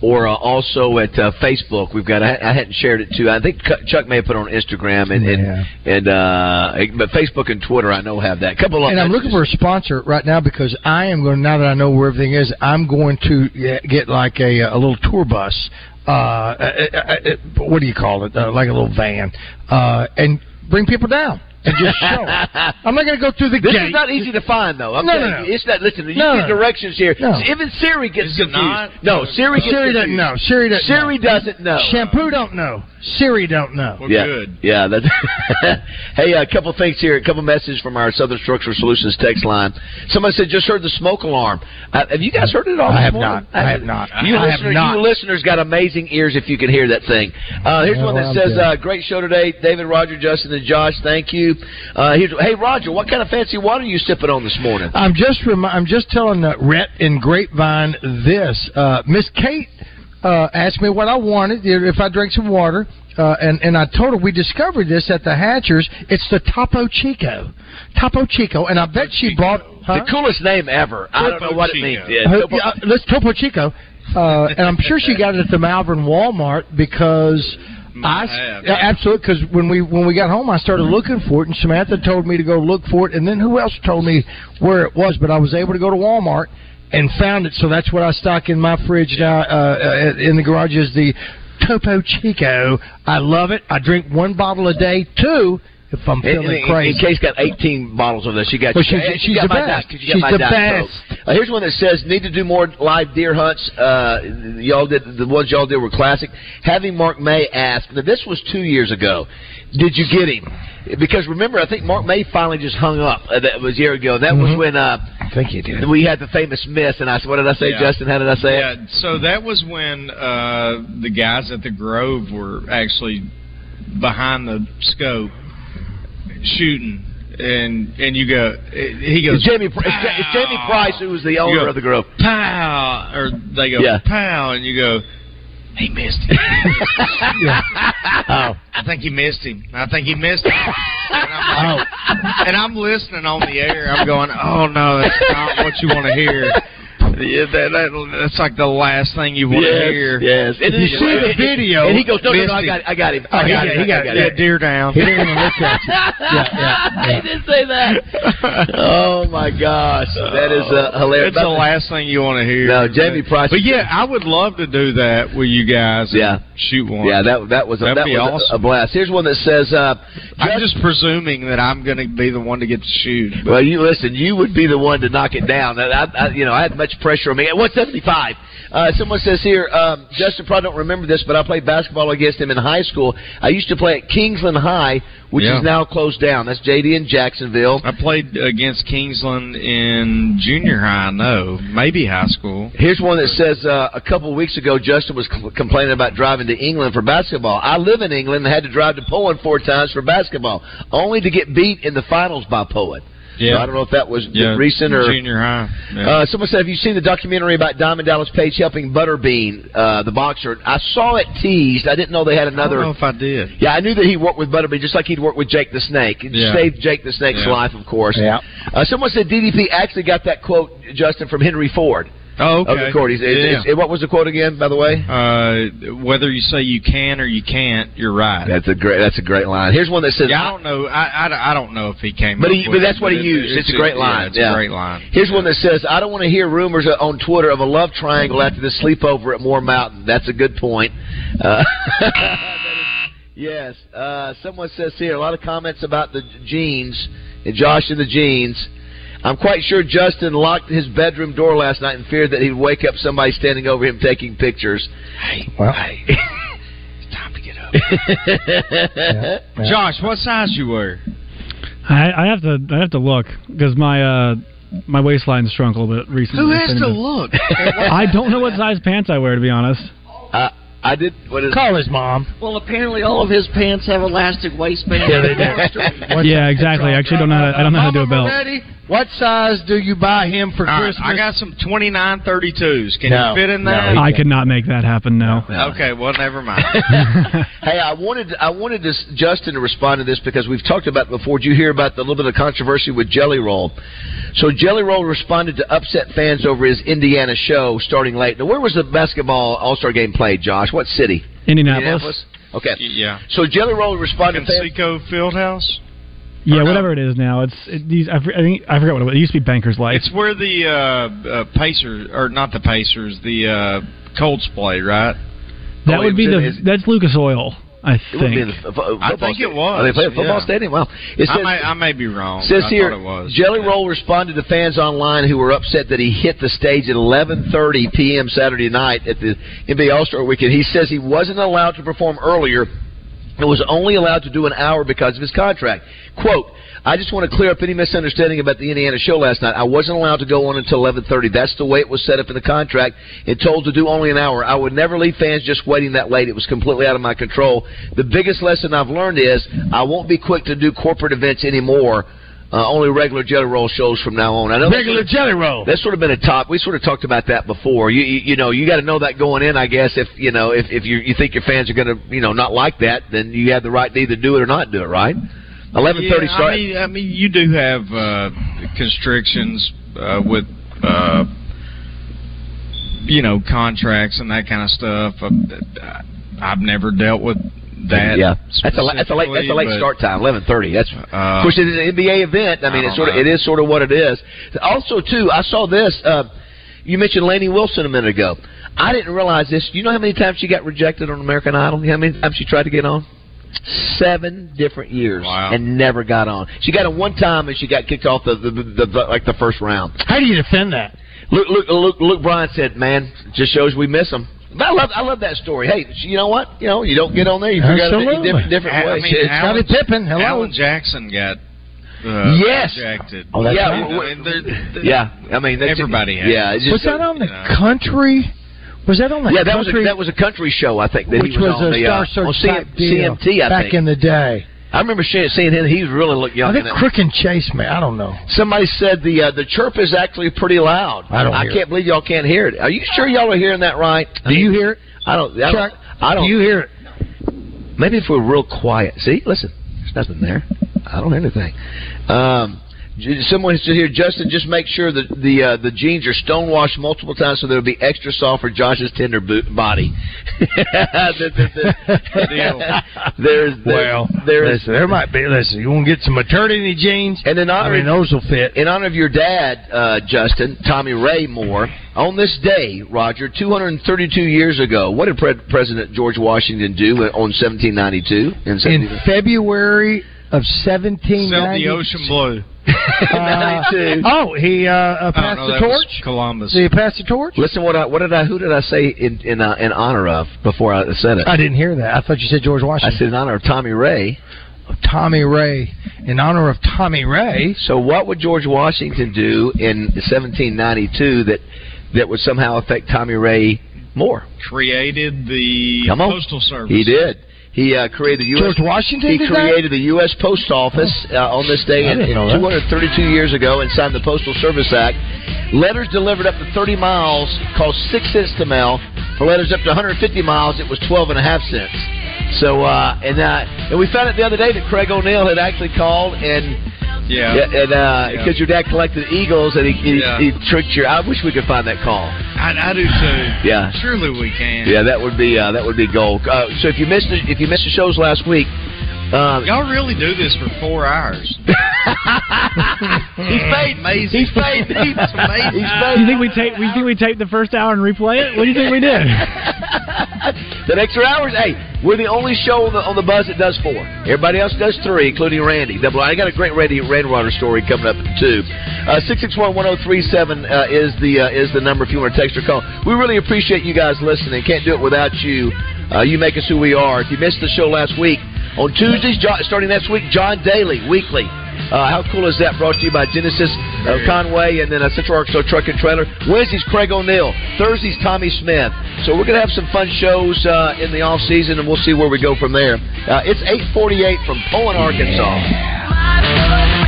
[SPEAKER 5] or uh, also at uh, Facebook. We've got. I, I hadn't shared it too. I think Chuck may have put it on Instagram and and, and uh, but Facebook and Twitter I know have that. couple of
[SPEAKER 4] And I'm looking for a sponsor right now because I am going. Now that I know where everything is, I'm going to get- get like a a little tour bus. Uh, uh, uh, uh, what do you call it? Uh, like a little van, uh, and bring people down and just show. 'em. I'm not going to go through the
[SPEAKER 5] This
[SPEAKER 4] gate.
[SPEAKER 5] is not easy to find, though. I'm
[SPEAKER 4] No, no, no.
[SPEAKER 5] you, it's not. Listen, you
[SPEAKER 4] No,
[SPEAKER 5] get
[SPEAKER 4] no.
[SPEAKER 5] directions here.
[SPEAKER 4] No.
[SPEAKER 5] Even Siri gets
[SPEAKER 6] Is it
[SPEAKER 5] confused.
[SPEAKER 6] not?
[SPEAKER 5] No, Siri gets
[SPEAKER 4] Siri doesn't
[SPEAKER 5] confused.
[SPEAKER 4] know. Siri doesn't.
[SPEAKER 5] Siri doesn't know.
[SPEAKER 4] Shampoo don't know. Siri don't know.
[SPEAKER 6] Well,
[SPEAKER 5] yeah,
[SPEAKER 6] good.
[SPEAKER 5] yeah. That's hey, a couple things here. A couple messages from our Southern Structural Solutions text line. Somebody said just heard the smoke alarm. Uh, have you guys heard it all?
[SPEAKER 4] I have
[SPEAKER 5] morning?
[SPEAKER 4] not. I have not.
[SPEAKER 5] You,
[SPEAKER 4] I have
[SPEAKER 5] listeners,
[SPEAKER 4] not.
[SPEAKER 5] you listeners got amazing ears if you can hear that thing. Uh, here's
[SPEAKER 4] Yeah,
[SPEAKER 5] one that
[SPEAKER 4] well,
[SPEAKER 5] says, uh, "Great show today, David, Roger, Justin, and Josh. Thank you." Uh, here's, hey, Roger, what kind of fancy water are you sipping on this morning?
[SPEAKER 4] I'm just remi- I'm just telling uh, Rhett and Grapevine this. Uh, Miss Kate uh, asked me what I wanted if I drank some water, uh, and and I told her we discovered this at the Hatchers. It's the Topo Chico, Topo Chico, and I bet she bought huh?
[SPEAKER 5] The coolest name ever. I don't know what it means. Yeah,
[SPEAKER 4] Uh,
[SPEAKER 5] Topo-
[SPEAKER 4] yeah, let's Topo Chico, uh, and I'm sure she got it at the Malvern Walmart because
[SPEAKER 6] Might
[SPEAKER 4] I
[SPEAKER 6] have.
[SPEAKER 4] yeah, absolutely because when we when we got home, I started looking for it, and Samantha told me to go look for it, and then who else told me where it was? But I was able to go to Walmart and found it, so that's what I stock in my fridge now. Uh, uh, in the garage is the Topo Chico. I love it. I drink one bottle a day. Two, if I'm
[SPEAKER 5] In,
[SPEAKER 4] feeling
[SPEAKER 5] in, in
[SPEAKER 4] crazy.
[SPEAKER 5] case got 18 bottles of this, she got.
[SPEAKER 4] Well,
[SPEAKER 5] you.
[SPEAKER 4] she's-
[SPEAKER 5] she
[SPEAKER 4] she's
[SPEAKER 5] got
[SPEAKER 4] the
[SPEAKER 5] my
[SPEAKER 4] best.
[SPEAKER 5] Diet- she
[SPEAKER 4] She's
[SPEAKER 5] my
[SPEAKER 4] the
[SPEAKER 5] Diet
[SPEAKER 4] best.
[SPEAKER 5] Uh, here's one that says need to do more live deer hunts. Uh, y'all did the ones y'all did were classic. Having Mark May ask. Now this was two years ago. Did you get him? Because remember, I think Mark May finally just hung up. Uh, that was a year ago. That was
[SPEAKER 6] Mhm.
[SPEAKER 5] when uh,
[SPEAKER 4] I think you did.
[SPEAKER 5] We had the famous miss, and I said, "What did I say,
[SPEAKER 6] Yeah.
[SPEAKER 5] Justin? How did I say
[SPEAKER 6] yeah,
[SPEAKER 5] it?"
[SPEAKER 6] so that was when uh, the guys at the Grove were actually behind the scope shooting, and and you go, he goes,
[SPEAKER 5] It's Jamie. It's, it's Jamie Price who was the owner
[SPEAKER 6] go,
[SPEAKER 5] of the group.
[SPEAKER 6] pow, or they go
[SPEAKER 5] Yeah.
[SPEAKER 6] pow, and you go, he missed him.
[SPEAKER 5] Oh.
[SPEAKER 6] I think he missed him. I think he missed him. And I'm, like, oh. and I'm listening on the air. I'm going, oh no, that's not what you want to hear. Yeah, that, that, that's like the last thing you want to
[SPEAKER 5] Yes,
[SPEAKER 6] hear.
[SPEAKER 5] yes. And
[SPEAKER 6] you see the video,
[SPEAKER 5] and he goes, "No, no, no, I got it, I got him,
[SPEAKER 6] Oh,
[SPEAKER 5] I
[SPEAKER 6] he
[SPEAKER 5] got
[SPEAKER 6] got,
[SPEAKER 5] it,
[SPEAKER 6] he got,
[SPEAKER 5] got
[SPEAKER 6] that deer down.
[SPEAKER 4] He didn't even look at you. Yeah, yeah.
[SPEAKER 5] he didn't say that. oh my gosh, that is uh, hilarious.
[SPEAKER 6] It's the last thing you want to hear.
[SPEAKER 5] No, Jamie Price.
[SPEAKER 6] But yeah, I would love to do that with you guys. and
[SPEAKER 5] Yeah.
[SPEAKER 6] shoot one.
[SPEAKER 5] Yeah, that that was a,
[SPEAKER 6] That'd
[SPEAKER 5] that was
[SPEAKER 6] awesome.
[SPEAKER 5] a blast. Here's one that says, uh,
[SPEAKER 6] I'm just presuming that I'm going to be the one to get to shoot.
[SPEAKER 5] Well, you listen. You would be the one to knock it down. I, I- you know, I had much pressure on me. At 175. Uh, someone says here, um, Justin probably don't remember this, but I played basketball against him in high school. I used to play at Kingsland High, which
[SPEAKER 6] Yeah.
[SPEAKER 5] is now closed down. That's JD in Jacksonville.
[SPEAKER 6] I played against Kingsland in junior high. No, maybe high school.
[SPEAKER 5] Here's one that says uh, a couple of weeks ago, Justin was cl- complaining about driving to England for basketball. I live in England and had to drive to Poyen four times for basketball, only to get beat in the finals by Poyen.
[SPEAKER 6] Yeah.
[SPEAKER 5] So I don't know if that was
[SPEAKER 6] Yeah,
[SPEAKER 5] recent or
[SPEAKER 6] junior high. Yeah.
[SPEAKER 5] Uh, someone said, "Have you seen the documentary about Diamond Dallas Page helping Butterbean, uh, the boxer?" I saw it teased. I didn't know they had another.
[SPEAKER 6] I don't know if I did.
[SPEAKER 5] Yeah, I knew that he worked with Butterbean just like he'd worked with Jake the Snake. It
[SPEAKER 6] Yeah.
[SPEAKER 5] saved Jake the Snake's
[SPEAKER 6] Yeah.
[SPEAKER 5] life, of course.
[SPEAKER 6] Yeah.
[SPEAKER 5] Uh, someone said DDP actually got that quote, Justin, from Henry Ford.
[SPEAKER 6] Oh, okay.
[SPEAKER 5] Of the court. He's-
[SPEAKER 6] Yeah.
[SPEAKER 5] it's- what was the quote again, by the way?
[SPEAKER 6] Uh, whether you say you can or you can't, you're right.
[SPEAKER 5] That's a great. That's a great line. Here's one that says,
[SPEAKER 6] yeah, I don't know. I, I, I don't know if he came.
[SPEAKER 5] But
[SPEAKER 6] up
[SPEAKER 5] he- but that's
[SPEAKER 6] it,
[SPEAKER 5] what he used. It's a great line.
[SPEAKER 6] it's
[SPEAKER 5] Yeah.
[SPEAKER 6] a great line.
[SPEAKER 5] Here's one that says, I don't want to hear rumors on Twitter of a love triangle after the sleepover at Moore Mountain. That's a good point. Uh, yes. Uh, someone says here, a lot of comments about the jeans, and Josh and the jeans. I'm quite sure Justin locked his bedroom door last night in fear that he'd wake up somebody standing over him taking pictures. Hey,
[SPEAKER 4] well.
[SPEAKER 5] it's time to get up.
[SPEAKER 6] Josh, what size you wear?
[SPEAKER 7] I, I have to I have to look because my uh my waistline's shrunk a little bit recently.
[SPEAKER 6] Who has to look?
[SPEAKER 7] I don't know what size pants I wear to be honest.
[SPEAKER 5] Uh, I did. What is?
[SPEAKER 4] Call his mom.
[SPEAKER 16] Well, apparently all of his pants have elastic waistbands.
[SPEAKER 4] Yeah, they do.
[SPEAKER 7] yeah, exactly. I actually don't know how to, I don't know how to do a belt.
[SPEAKER 4] Moretti, what size do you buy him for
[SPEAKER 6] All right,
[SPEAKER 4] Christmas?
[SPEAKER 6] I got some 2932s. Can
[SPEAKER 4] No,
[SPEAKER 6] you fit in
[SPEAKER 4] no,
[SPEAKER 6] that?
[SPEAKER 7] I could not make that happen. No.
[SPEAKER 6] Okay, well, never mind.
[SPEAKER 5] Hey, I wanted I wanted this, Justin to respond to this because we've talked about it before. Did you hear about the little bit of controversy with Jelly Roll? So Jelly Roll responded to upset fans over his Indiana show starting late. Now, where was the basketball All Star game played, Josh? What city?
[SPEAKER 7] Indianapolis.
[SPEAKER 5] Okay.
[SPEAKER 6] yeah.
[SPEAKER 5] So Jelly Roll responded to fans.
[SPEAKER 6] Conseco Fieldhouse?
[SPEAKER 7] Yeah, whatever it is now. It's it, these. I, for- I think I forgot what it was. It used to be Banker's Life.
[SPEAKER 6] It's where the uh, uh, Pacers, or not the Pacers, the uh, Colts play, right?
[SPEAKER 7] that
[SPEAKER 5] Oh,
[SPEAKER 7] would be the.
[SPEAKER 5] in- is-
[SPEAKER 7] That's Lucas Oil. I
[SPEAKER 5] It would be in
[SPEAKER 7] think.
[SPEAKER 5] the f- f-
[SPEAKER 6] I
[SPEAKER 5] football
[SPEAKER 6] think it was.
[SPEAKER 5] Oh, they play at football
[SPEAKER 6] yeah.
[SPEAKER 5] stadium. Well, it
[SPEAKER 6] I, may, I may be wrong.
[SPEAKER 5] Says
[SPEAKER 6] I
[SPEAKER 5] here,
[SPEAKER 6] thought it was.
[SPEAKER 5] Jelly Roll responded to fans online who were upset that he hit the stage at 11:30 p.m. Saturday night at the NBA All Star Weekend. He says he wasn't allowed to perform earlier. And was only allowed to do an hour because of his contract. Quote. I just want to clear up any misunderstanding about the Indiana show last night. I wasn't allowed to go on until 11:30. That's the way it was set up in the contract and told to do only an hour. I would never leave fans just waiting that late. It was completely out of my control. The biggest lesson I've learned is I won't be quick to do corporate events anymore. Uh, only regular Jelly Roll shows from now on. I know
[SPEAKER 4] Regular
[SPEAKER 5] sort
[SPEAKER 4] Jelly Roll.
[SPEAKER 5] That's sort of been a top. We sort of talked about that before. You you, you know you got to know that going in. I guess if you know if if you you think your fans are going to you know not like that, then you have the right to either do it or not do it. Right? Eleven thirty
[SPEAKER 6] yeah,
[SPEAKER 5] start.
[SPEAKER 6] I mean, I mean, you do have uh, constrictions uh, with, uh, you know, contracts and that kind of stuff. Uh, I've never dealt with that.
[SPEAKER 5] yeah, that's a that's a late that's a late start time, eleven thirty. That's
[SPEAKER 6] Uh,
[SPEAKER 5] of course it is an NBA event. I mean,
[SPEAKER 6] I
[SPEAKER 5] it's
[SPEAKER 6] don't
[SPEAKER 5] sort of it is sort of what it is. Also, too, I saw this. Uh, you mentioned Lainey Wilson a minute ago. I didn't realize this. You know how many times she got rejected on American Idol? You know how many times she tried to get on? Seven different years and never got on. She got on one time and she got kicked off the, the, the, the like the first round.
[SPEAKER 4] How do you defend that?
[SPEAKER 5] Luke, Luke, Luke, Luke Bryan said, "Man, just shows we miss them." But I love, I love that story. Hey, you know what? You know, you don't get on there, you figure out a
[SPEAKER 4] Absolutely.
[SPEAKER 5] different, different
[SPEAKER 6] I mean,
[SPEAKER 5] It's-
[SPEAKER 6] Alan,
[SPEAKER 4] Pippen, hello.
[SPEAKER 6] Alan Jackson got uh,
[SPEAKER 5] Yes.
[SPEAKER 6] rejected.
[SPEAKER 5] Oh, that's
[SPEAKER 6] yeah,
[SPEAKER 5] right.
[SPEAKER 6] I mean, they're- they're-
[SPEAKER 5] yeah, I mean, that's,
[SPEAKER 6] everybody has.
[SPEAKER 5] Yeah, it's
[SPEAKER 4] Was
[SPEAKER 5] just,
[SPEAKER 4] that on the country? Was that on the
[SPEAKER 5] yeah, that was a,
[SPEAKER 4] country?
[SPEAKER 5] that was a country show. I think that
[SPEAKER 4] which
[SPEAKER 5] he was,
[SPEAKER 4] was
[SPEAKER 5] on
[SPEAKER 4] a
[SPEAKER 5] the, uh,
[SPEAKER 4] Star
[SPEAKER 5] on
[SPEAKER 4] Search type
[SPEAKER 5] CM,
[SPEAKER 4] deal
[SPEAKER 5] CMT. I
[SPEAKER 4] back
[SPEAKER 5] think.
[SPEAKER 4] in the day.
[SPEAKER 5] I remember seeing, him. He really looked young.
[SPEAKER 4] I think
[SPEAKER 5] in it.
[SPEAKER 4] Crick and Chase, man. I don't know.
[SPEAKER 5] Somebody said the uh, the chirp is actually pretty loud.
[SPEAKER 4] I don't
[SPEAKER 5] I can't believe y'all can't hear it. Are you sure y'all are hearing that right?
[SPEAKER 4] Do you hear it?
[SPEAKER 5] I don't. I don't. I don't.
[SPEAKER 4] do you hear it?
[SPEAKER 5] Maybe if we're real quiet. See, listen, there's nothing there. I don't hear anything. Um, someone said here, Justin, just make sure that the uh, the jeans are stonewashed multiple times so they'll be extra soft for Josh's tender bo- body. The- the- the- there's, there's
[SPEAKER 4] Well,
[SPEAKER 5] there's
[SPEAKER 4] listen, there might be. Listen, you want to get some maternity jeans?
[SPEAKER 5] And in honor
[SPEAKER 4] I mean, those will fit.
[SPEAKER 5] In honor of your dad, uh, Justin, Tommy Ray Moore, on this day, Roger, 232 years ago, what did Pre- President George Washington do on 1792? In,
[SPEAKER 4] In February of 1790.
[SPEAKER 6] Sailed the ocean blue.
[SPEAKER 4] Uh, oh, he uh, uh,
[SPEAKER 6] Oh,
[SPEAKER 4] passed
[SPEAKER 6] no,
[SPEAKER 4] the torch.
[SPEAKER 6] Columbus.
[SPEAKER 4] Did he pass the torch?
[SPEAKER 5] Listen, what I, what did I who did I say in in, uh, in honor of before I said it?
[SPEAKER 4] I didn't hear that. I thought you said George Washington.
[SPEAKER 5] I said in honor of Tommy Ray.
[SPEAKER 4] Of Tommy Ray. In honor of Tommy Ray.
[SPEAKER 5] So what would George Washington do in 1792 that that would somehow affect Tommy Ray more?
[SPEAKER 6] Created the
[SPEAKER 5] Come on.
[SPEAKER 6] postal service.
[SPEAKER 5] He did. He uh, created the U.S.
[SPEAKER 4] George Washington
[SPEAKER 5] He
[SPEAKER 4] did that?
[SPEAKER 5] created the U.S. Post Office uh, on this day in, in 232 years ago and signed the Postal Service Act. Letters delivered up to 30 miles cost six cents to mail. For letters up to 150 miles, it was 12 and a half cents. So, uh, and uh, and we found out the other day that Craig O'Neill had actually called and
[SPEAKER 6] Yeah.
[SPEAKER 5] yeah, and uh,
[SPEAKER 6] Yeah.
[SPEAKER 5] because your dad collected eagles and he, he,
[SPEAKER 6] Yeah.
[SPEAKER 5] he tricked your. I wish we could find that call.
[SPEAKER 6] I, I do too.
[SPEAKER 5] Yeah.
[SPEAKER 6] Surely we can.
[SPEAKER 5] Yeah, that would be uh, that would be gold. Uh, so if you missed the, if you missed the shows last week, um,
[SPEAKER 6] Y'all really do this for four hours.
[SPEAKER 5] he's paid.
[SPEAKER 6] Amazing.
[SPEAKER 5] He's paid. He's,
[SPEAKER 6] That's.
[SPEAKER 5] He's
[SPEAKER 7] Do
[SPEAKER 5] paid.
[SPEAKER 7] you think we tape? We think we taped the first hour and replay it? What do you think we did?
[SPEAKER 5] the next extra hours. Hey, we're the only show on the on the buzz that does four. Everybody else does three, including Randy. Double. I got a great Randy Rainwater story coming up too. Uh, Six six one one zero three seven is the uh, is the number if you want to text or call. We really appreciate you guys listening. Can't do it without you. Uh, you make us who we are. If you missed the show last week, on Tuesdays, Jo- starting next week, John Daly weekly. Uh, how cool is that? Brought to you by Genesis uh, Conway and then uh, Central Arkansas Truck and Trailer. Wednesdays, Craig O'Neill. Thursdays, Tommy Smith. So we're going to have some fun shows uh, in the off season, and we'll see where we go from there. Uh, it's 8:48 from Poyen, Arkansas.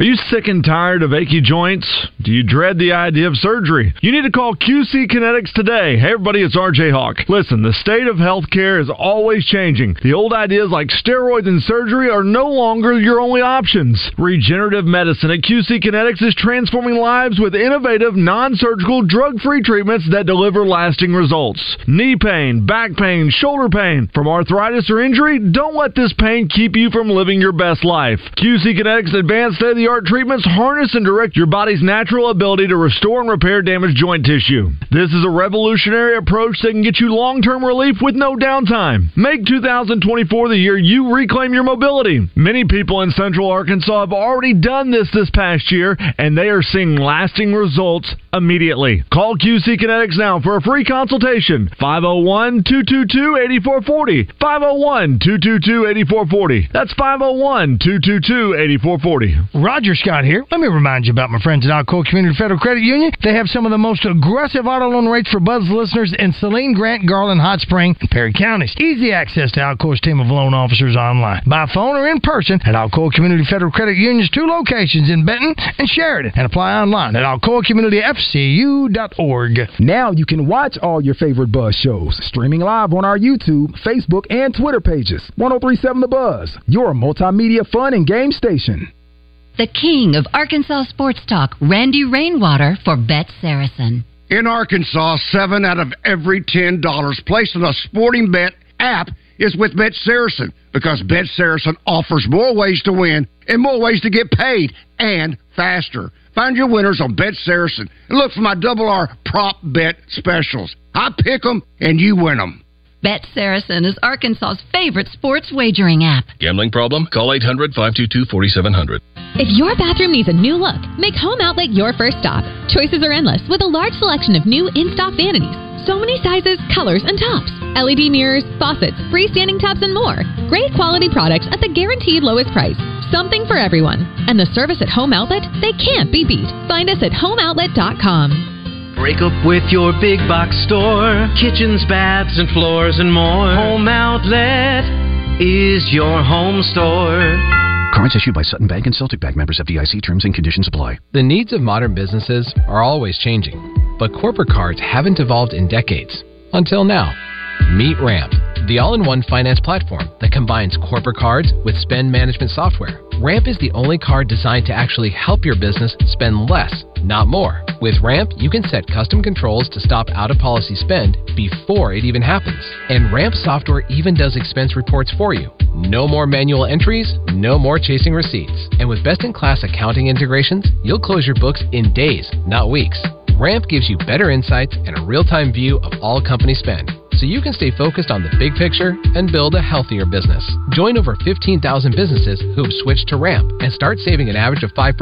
[SPEAKER 17] Are you sick and tired of achy joints? Do you dread the idea of surgery? You need to call QC Kinetix today. Hey everybody, it's RJ Hawk. Listen, the state of healthcare is always changing. The old ideas like steroids and surgery are no longer your only options. Regenerative medicine at QC Kinetix is transforming lives with innovative, non-surgical, drug-free treatments that deliver lasting results. Knee pain, back pain, shoulder pain, from arthritis or injury, don't let this pain keep you from living your best life. QC Kinetix advanced state-of-the-art treatments harness and direct your body's natural ability to restore and repair damaged joint tissue. This is a revolutionary approach that can get you long-term relief with no downtime. Make 2024 the year you reclaim your mobility. Many people in Central Arkansas have already done this this past year, and they are seeing lasting results immediately. Call QC Kinetix now for a free consultation. 501 222 8440. 501 222 8440. That's 501 222 8440.
[SPEAKER 4] Roger Scott here. Let me remind you about my friends at Alcoa Community Federal Credit Union. They have some of the most aggressive auto loan rates for Buzz listeners in Saline, Grant, Garland, Hot Spring, and Perry counties. Easy access to Alcoa's team of loan officers online, by phone or in person at Alcoa Community Federal Credit Union's two locations in Benton and Sheridan, and apply online at alcoacommunityfcu.org.
[SPEAKER 18] Now you can watch all your favorite Buzz shows streaming live on our YouTube, Facebook, and Twitter pages. 1037 The Buzz, your multimedia fun and game station.
[SPEAKER 19] The king of Arkansas sports talk, Randy Rainwater for Bet Saracen.
[SPEAKER 20] In Arkansas, seven out of every ten dollars placed on a sporting bet app is with Bet Saracen because Bet Saracen offers more ways to win and more ways to get paid and faster. Find your winners on Bet Saracen and look for my double R prop bet specials. I pick 'em and you win 'em.
[SPEAKER 19] Bet Saracen is Arkansas's favorite sports wagering app.
[SPEAKER 21] Gambling problem? Call 800 522 4700.
[SPEAKER 22] If your bathroom needs a new look, make Home Outlet your first stop. Choices are endless with a large selection of new in stock vanities. So many sizes, colors, and tops. LED mirrors, faucets, freestanding tubs, and more. Great quality products at the guaranteed lowest price. Something for everyone. And the service at Home Outlet, they can't be beat. Find us at homeoutlet.com.
[SPEAKER 23] Break up with your big box store. Kitchens, baths, and floors, and more. Home Outlet is your home store.
[SPEAKER 24] Cards issued by Sutton Bank and Celtic Bank members FDIC terms and conditions apply.
[SPEAKER 25] The needs of modern businesses are always changing, but corporate cards haven't evolved in decades. Until now. Meet Ramp, the all in one finance platform that combines corporate cards with spend management software. Ramp is the only card designed to actually help your business spend less, not more. With Ramp, you can set custom controls to stop out of policy spend before it even happens. And Ramp software even does expense reports for you. No more manual entries, no more chasing receipts. And with best in class accounting integrations, you'll close your books in days, not weeks. Ramp gives you better insights and a real time view of all company spend so you can stay focused on the big picture and build a healthier business. Join over 15,000 businesses who have switched to Ramp and start saving an average of 5%.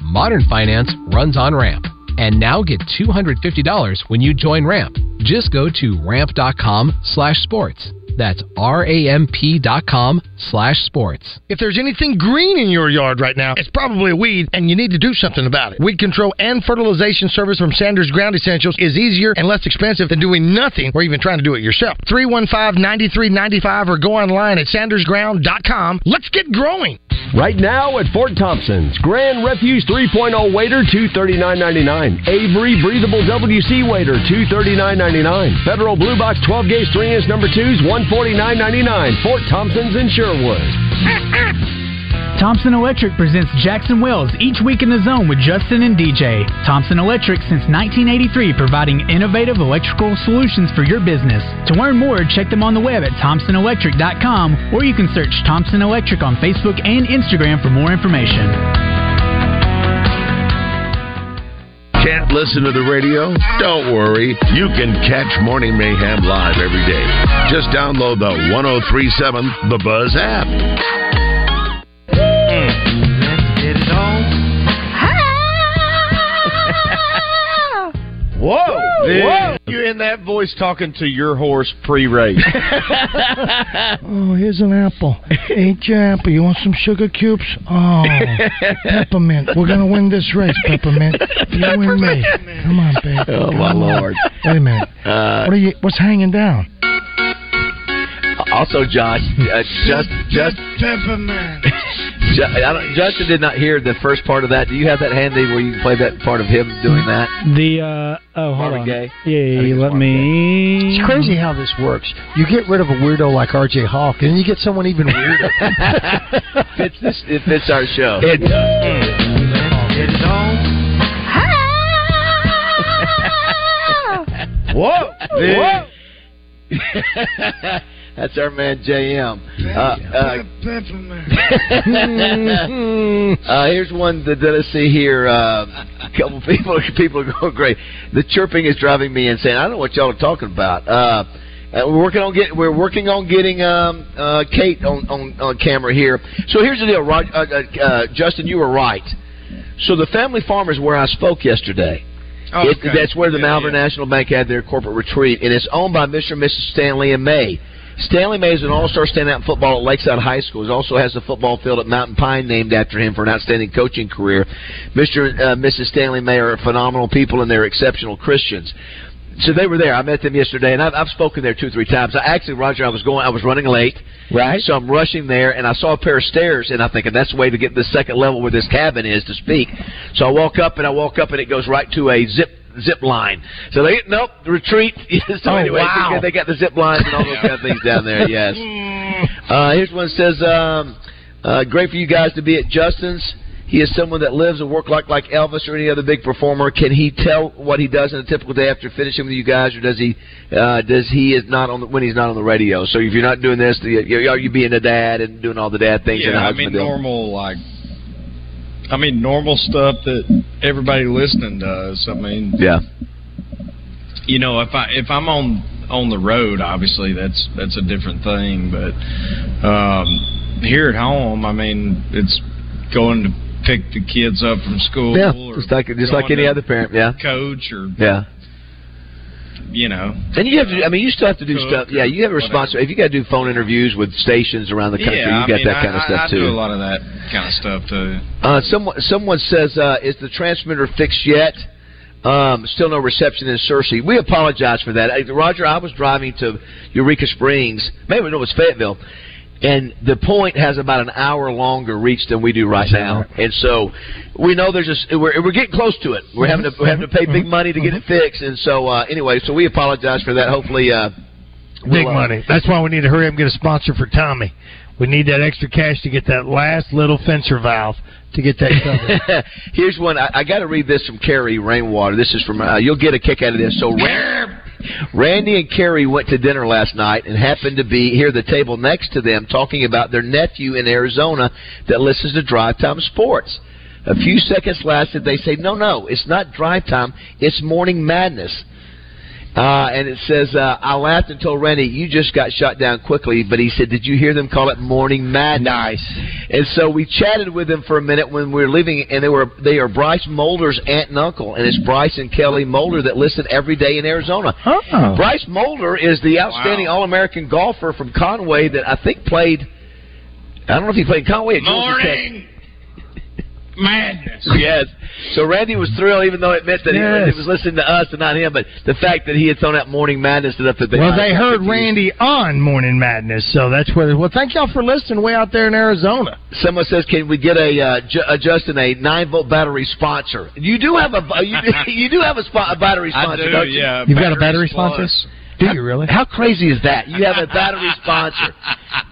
[SPEAKER 25] Modern finance runs on Ramp. And now get $250 when you join Ramp. Just go to ramp.com slash sports. That's R-A-M-P dot com slash sports.
[SPEAKER 4] If there's anything green in your yard right now, it's probably a weed, and you need to do something about it. Weed control and fertilization service from Sanders Ground Essentials is easier and less expensive than doing nothing or even trying to do it yourself. 315-9395 or go online at sandersground.com. Let's get growing.
[SPEAKER 13] Right now at Fort Thompson's, Grand Refuge 3.0 wader, $239.99. Avery Breathable WC wader, $239.99. Federal Blue Box 12 gauge 3 inch number 2s, $149.99. Fort Thompson's in Sherwood.
[SPEAKER 10] Thompson Electric presents Jackson Wells each week in the zone with Justin and DJ. Thompson Electric since 1983 providing innovative electrical solutions for your business. To learn more, check them on the web at thompsonelectric.com or you can search Thompson Electric on Facebook and Instagram for more information.
[SPEAKER 1] Can't listen to the radio? Don't worry. You can catch Morning Mayhem live every day. Just download the 1037 The Buzz app. Hmm.
[SPEAKER 5] Whoa!
[SPEAKER 4] Whoa!
[SPEAKER 5] You're in that voice talking to your horse pre-race.
[SPEAKER 4] Oh, here's an apple. Eat your apple. You want some sugar cubes? Oh, peppermint. We're gonna win this race, peppermint. You win me. Come on, babe.
[SPEAKER 5] Oh, my
[SPEAKER 4] on.
[SPEAKER 5] Lord.
[SPEAKER 4] Wait a minute.
[SPEAKER 5] Uh,
[SPEAKER 4] what are you? What's hanging down?
[SPEAKER 5] also, Josh, uh, just just
[SPEAKER 4] peppermint.
[SPEAKER 5] Ju- I don't, Justin did not hear the first part of that. Do you have that handy where you can play that part of him doing that?
[SPEAKER 7] The uh oh, hold
[SPEAKER 5] Marvin
[SPEAKER 7] on.
[SPEAKER 5] Gaye?
[SPEAKER 7] Yeah, let me.
[SPEAKER 4] It's crazy how this works. You get rid of a weirdo like R.J. Hawk, and then you get someone even weirder.
[SPEAKER 5] fits this. It fits our show.
[SPEAKER 4] It
[SPEAKER 5] Whoa!
[SPEAKER 4] Whoa!
[SPEAKER 5] That's our man JM. Uh, uh, uh, here's one that, that I see here. Uh, a couple people people are going great. The chirping is driving me insane. I don't know what y'all are talking about. Uh, uh, we're working on get we're working on getting um, uh, Kate on, on on camera here. So here's the deal, Rod, uh, uh, uh, Justin. You were right. So the family farm is where I spoke yesterday.
[SPEAKER 6] Oh,
[SPEAKER 5] It-
[SPEAKER 6] okay.
[SPEAKER 5] that's where the
[SPEAKER 6] Yeah,
[SPEAKER 5] Malvern
[SPEAKER 6] yeah.
[SPEAKER 5] National Bank had their corporate retreat, and it's owned by Mr. and Mrs. Stanley and May. Stanley May is an all-star standout in football at Lakeside High School. He also has a football field at Mountain Pine named after him for an outstanding coaching career. Mr. and uh, Mrs. Stanley May are phenomenal people, and they're exceptional Christians. So they were there. I met them yesterday, and I've, I've spoken there two, or three times. I actually, Roger, I was going, I was running late, right? So I'm rushing there, and I saw a pair of stairs, and I'm thinking that's the way to get to the second level where this cabin is to speak. So I walk up, and I walk up, and it goes right to a zip zip line. So they nope retreat. so
[SPEAKER 4] Oh,
[SPEAKER 5] anyway,
[SPEAKER 4] wow.
[SPEAKER 5] they got the zip lines and all those kind of things down there. Yes. Uh, here's one that says, um, uh, "Great for you guys to be at Justin's." he is someone that lives and works like like Elvis or any other big performer. Can he tell what he does in a typical day after finishing with you guys, or does he uh, does he is not on the, when he's not on the radio? So if you're not doing this, you- are you being a dad and doing all the dad things? and
[SPEAKER 6] Yeah,
[SPEAKER 5] a
[SPEAKER 6] I
[SPEAKER 5] husband
[SPEAKER 6] mean normal like. I mean normal stuff that everybody listening does. I mean,
[SPEAKER 5] Yeah.
[SPEAKER 6] you know, if I if I'm on on the road, obviously that's that's a different thing. But um, here at home, I mean, it's going to pick the kids up from school.
[SPEAKER 5] Yeah,
[SPEAKER 6] or
[SPEAKER 5] just like just like any other parent. Yeah.
[SPEAKER 6] coach or
[SPEAKER 5] Yeah.
[SPEAKER 6] You know.
[SPEAKER 5] And you have to. I mean, you still have to do stuff. Yeah, you have a responsibility. If you got to do phone interviews with stations around the country,
[SPEAKER 6] yeah,
[SPEAKER 5] you got
[SPEAKER 6] mean,
[SPEAKER 5] that kind
[SPEAKER 6] I,
[SPEAKER 5] of stuff
[SPEAKER 6] I, I
[SPEAKER 5] too.
[SPEAKER 6] do a lot of that kind of stuff too.
[SPEAKER 5] Uh, someone someone says, uh, "Is the transmitter fixed yet?" Um, still no reception in Searcy. We apologize for that, Uh, Roger. I was driving to Eureka Springs, maybe no, it was Fayetteville, and the point has about an hour longer reach than we do right now, and so we know there's a we're, we're getting close to it. We're having to we're having to pay big money to get it fixed, and so uh, anyway, so we apologize for that. Hopefully, uh,
[SPEAKER 4] Big
[SPEAKER 5] we'll, uh,
[SPEAKER 4] money. That's why we need to hurry up and get a sponsor for Tommy. We need that extra cash to get that last little fencer valve to get that covered.
[SPEAKER 5] Here's one. I, I got to read this from Carrie Rainwater. This is from. Uh, you'll get a kick out of this. So, Ran- Randy and Carrie went to dinner last night and happened to be here, the table next to them, talking about their nephew in Arizona that listens to Drive Time Sports. A few seconds lasted. They say, "No, no, it's not Drive Time. It's Morning Madness." Uh, and it says, uh, I laughed and told Randy, you just got shot down quickly, but he said, did you hear them call it morning madness? Nice. And so we chatted with them for a minute when we were leaving, and they were, they are Bryce Mulder's aunt and uncle, and it's Bryce and Kelly Mulder that listen every day in Arizona.
[SPEAKER 4] Oh.
[SPEAKER 5] Bryce Mulder is the outstanding All-American golfer from Conway that I think played, I don't know if he played Conway at Georgia Tech.
[SPEAKER 6] Morning madness.
[SPEAKER 5] Yes. So Randy was thrilled, even though it meant that he, was,
[SPEAKER 4] Yes.
[SPEAKER 5] he was listening to us and not him. But the fact that he had thrown out Morning Madness enough that they
[SPEAKER 4] well, they heard
[SPEAKER 5] confused.
[SPEAKER 4] Randy on Morning Madness, so that's where. Well, thank y'all for listening way out there in Arizona.
[SPEAKER 5] Someone says, "Can we get a uh, Ju- uh, Justin a nine volt battery sponsor?" You do have a you, you do have a, spo- a battery
[SPEAKER 6] I
[SPEAKER 5] sponsor,
[SPEAKER 6] do,
[SPEAKER 5] not you?
[SPEAKER 6] yeah.
[SPEAKER 4] You've got a battery
[SPEAKER 6] Plus.
[SPEAKER 4] sponsor? Do you really?
[SPEAKER 5] How crazy is that? You have a battery sponsor.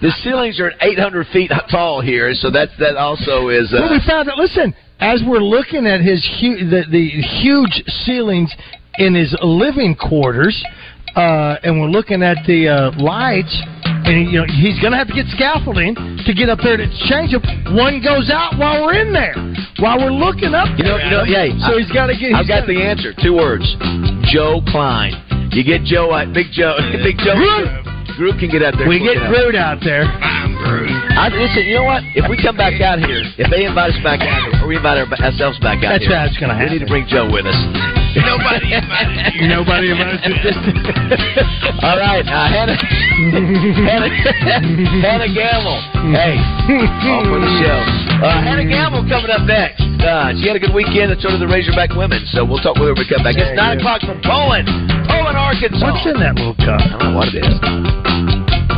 [SPEAKER 5] The ceilings are 800 feet tall here, so that's that also is. Uh,
[SPEAKER 4] well, we found out. Listen, as we're looking at his hu- the, the huge ceilings in his living quarters, uh, and we're looking at the uh, lights, and you know he's going to have to get scaffolding to get up there to change them. One goes out while we're in there, while we're looking up.
[SPEAKER 5] You know, you know, yeah.
[SPEAKER 4] So he's got to get.
[SPEAKER 5] I've
[SPEAKER 4] he's
[SPEAKER 5] got
[SPEAKER 4] gotta-
[SPEAKER 5] the answer. Two words. Joe Klein. You get Joe, uh, Big Joe, Big Joe. Groot can get out there.
[SPEAKER 4] We
[SPEAKER 5] and
[SPEAKER 4] get
[SPEAKER 5] work it out.
[SPEAKER 4] Groot out there.
[SPEAKER 5] I, listen, you know what? If we come back out here, if they invite us back out here, or we invite ourselves back out
[SPEAKER 4] That's
[SPEAKER 5] here,
[SPEAKER 4] right, it's gonna happen.
[SPEAKER 5] we need to bring Joe with us.
[SPEAKER 6] Nobody invited you.
[SPEAKER 4] Nobody invited you.
[SPEAKER 5] All right, uh, Hannah, Hannah, Hannah Gamble. Hey, all for the show. Uh, Hannah Gamble coming up next. Uh, she had a good weekend, and so did the Razorback women. So we'll talk with her when we come back. It's nine o'clock from Poyen, Poyen, Arkansas.
[SPEAKER 4] What's in that little cup?
[SPEAKER 5] I don't know what it is.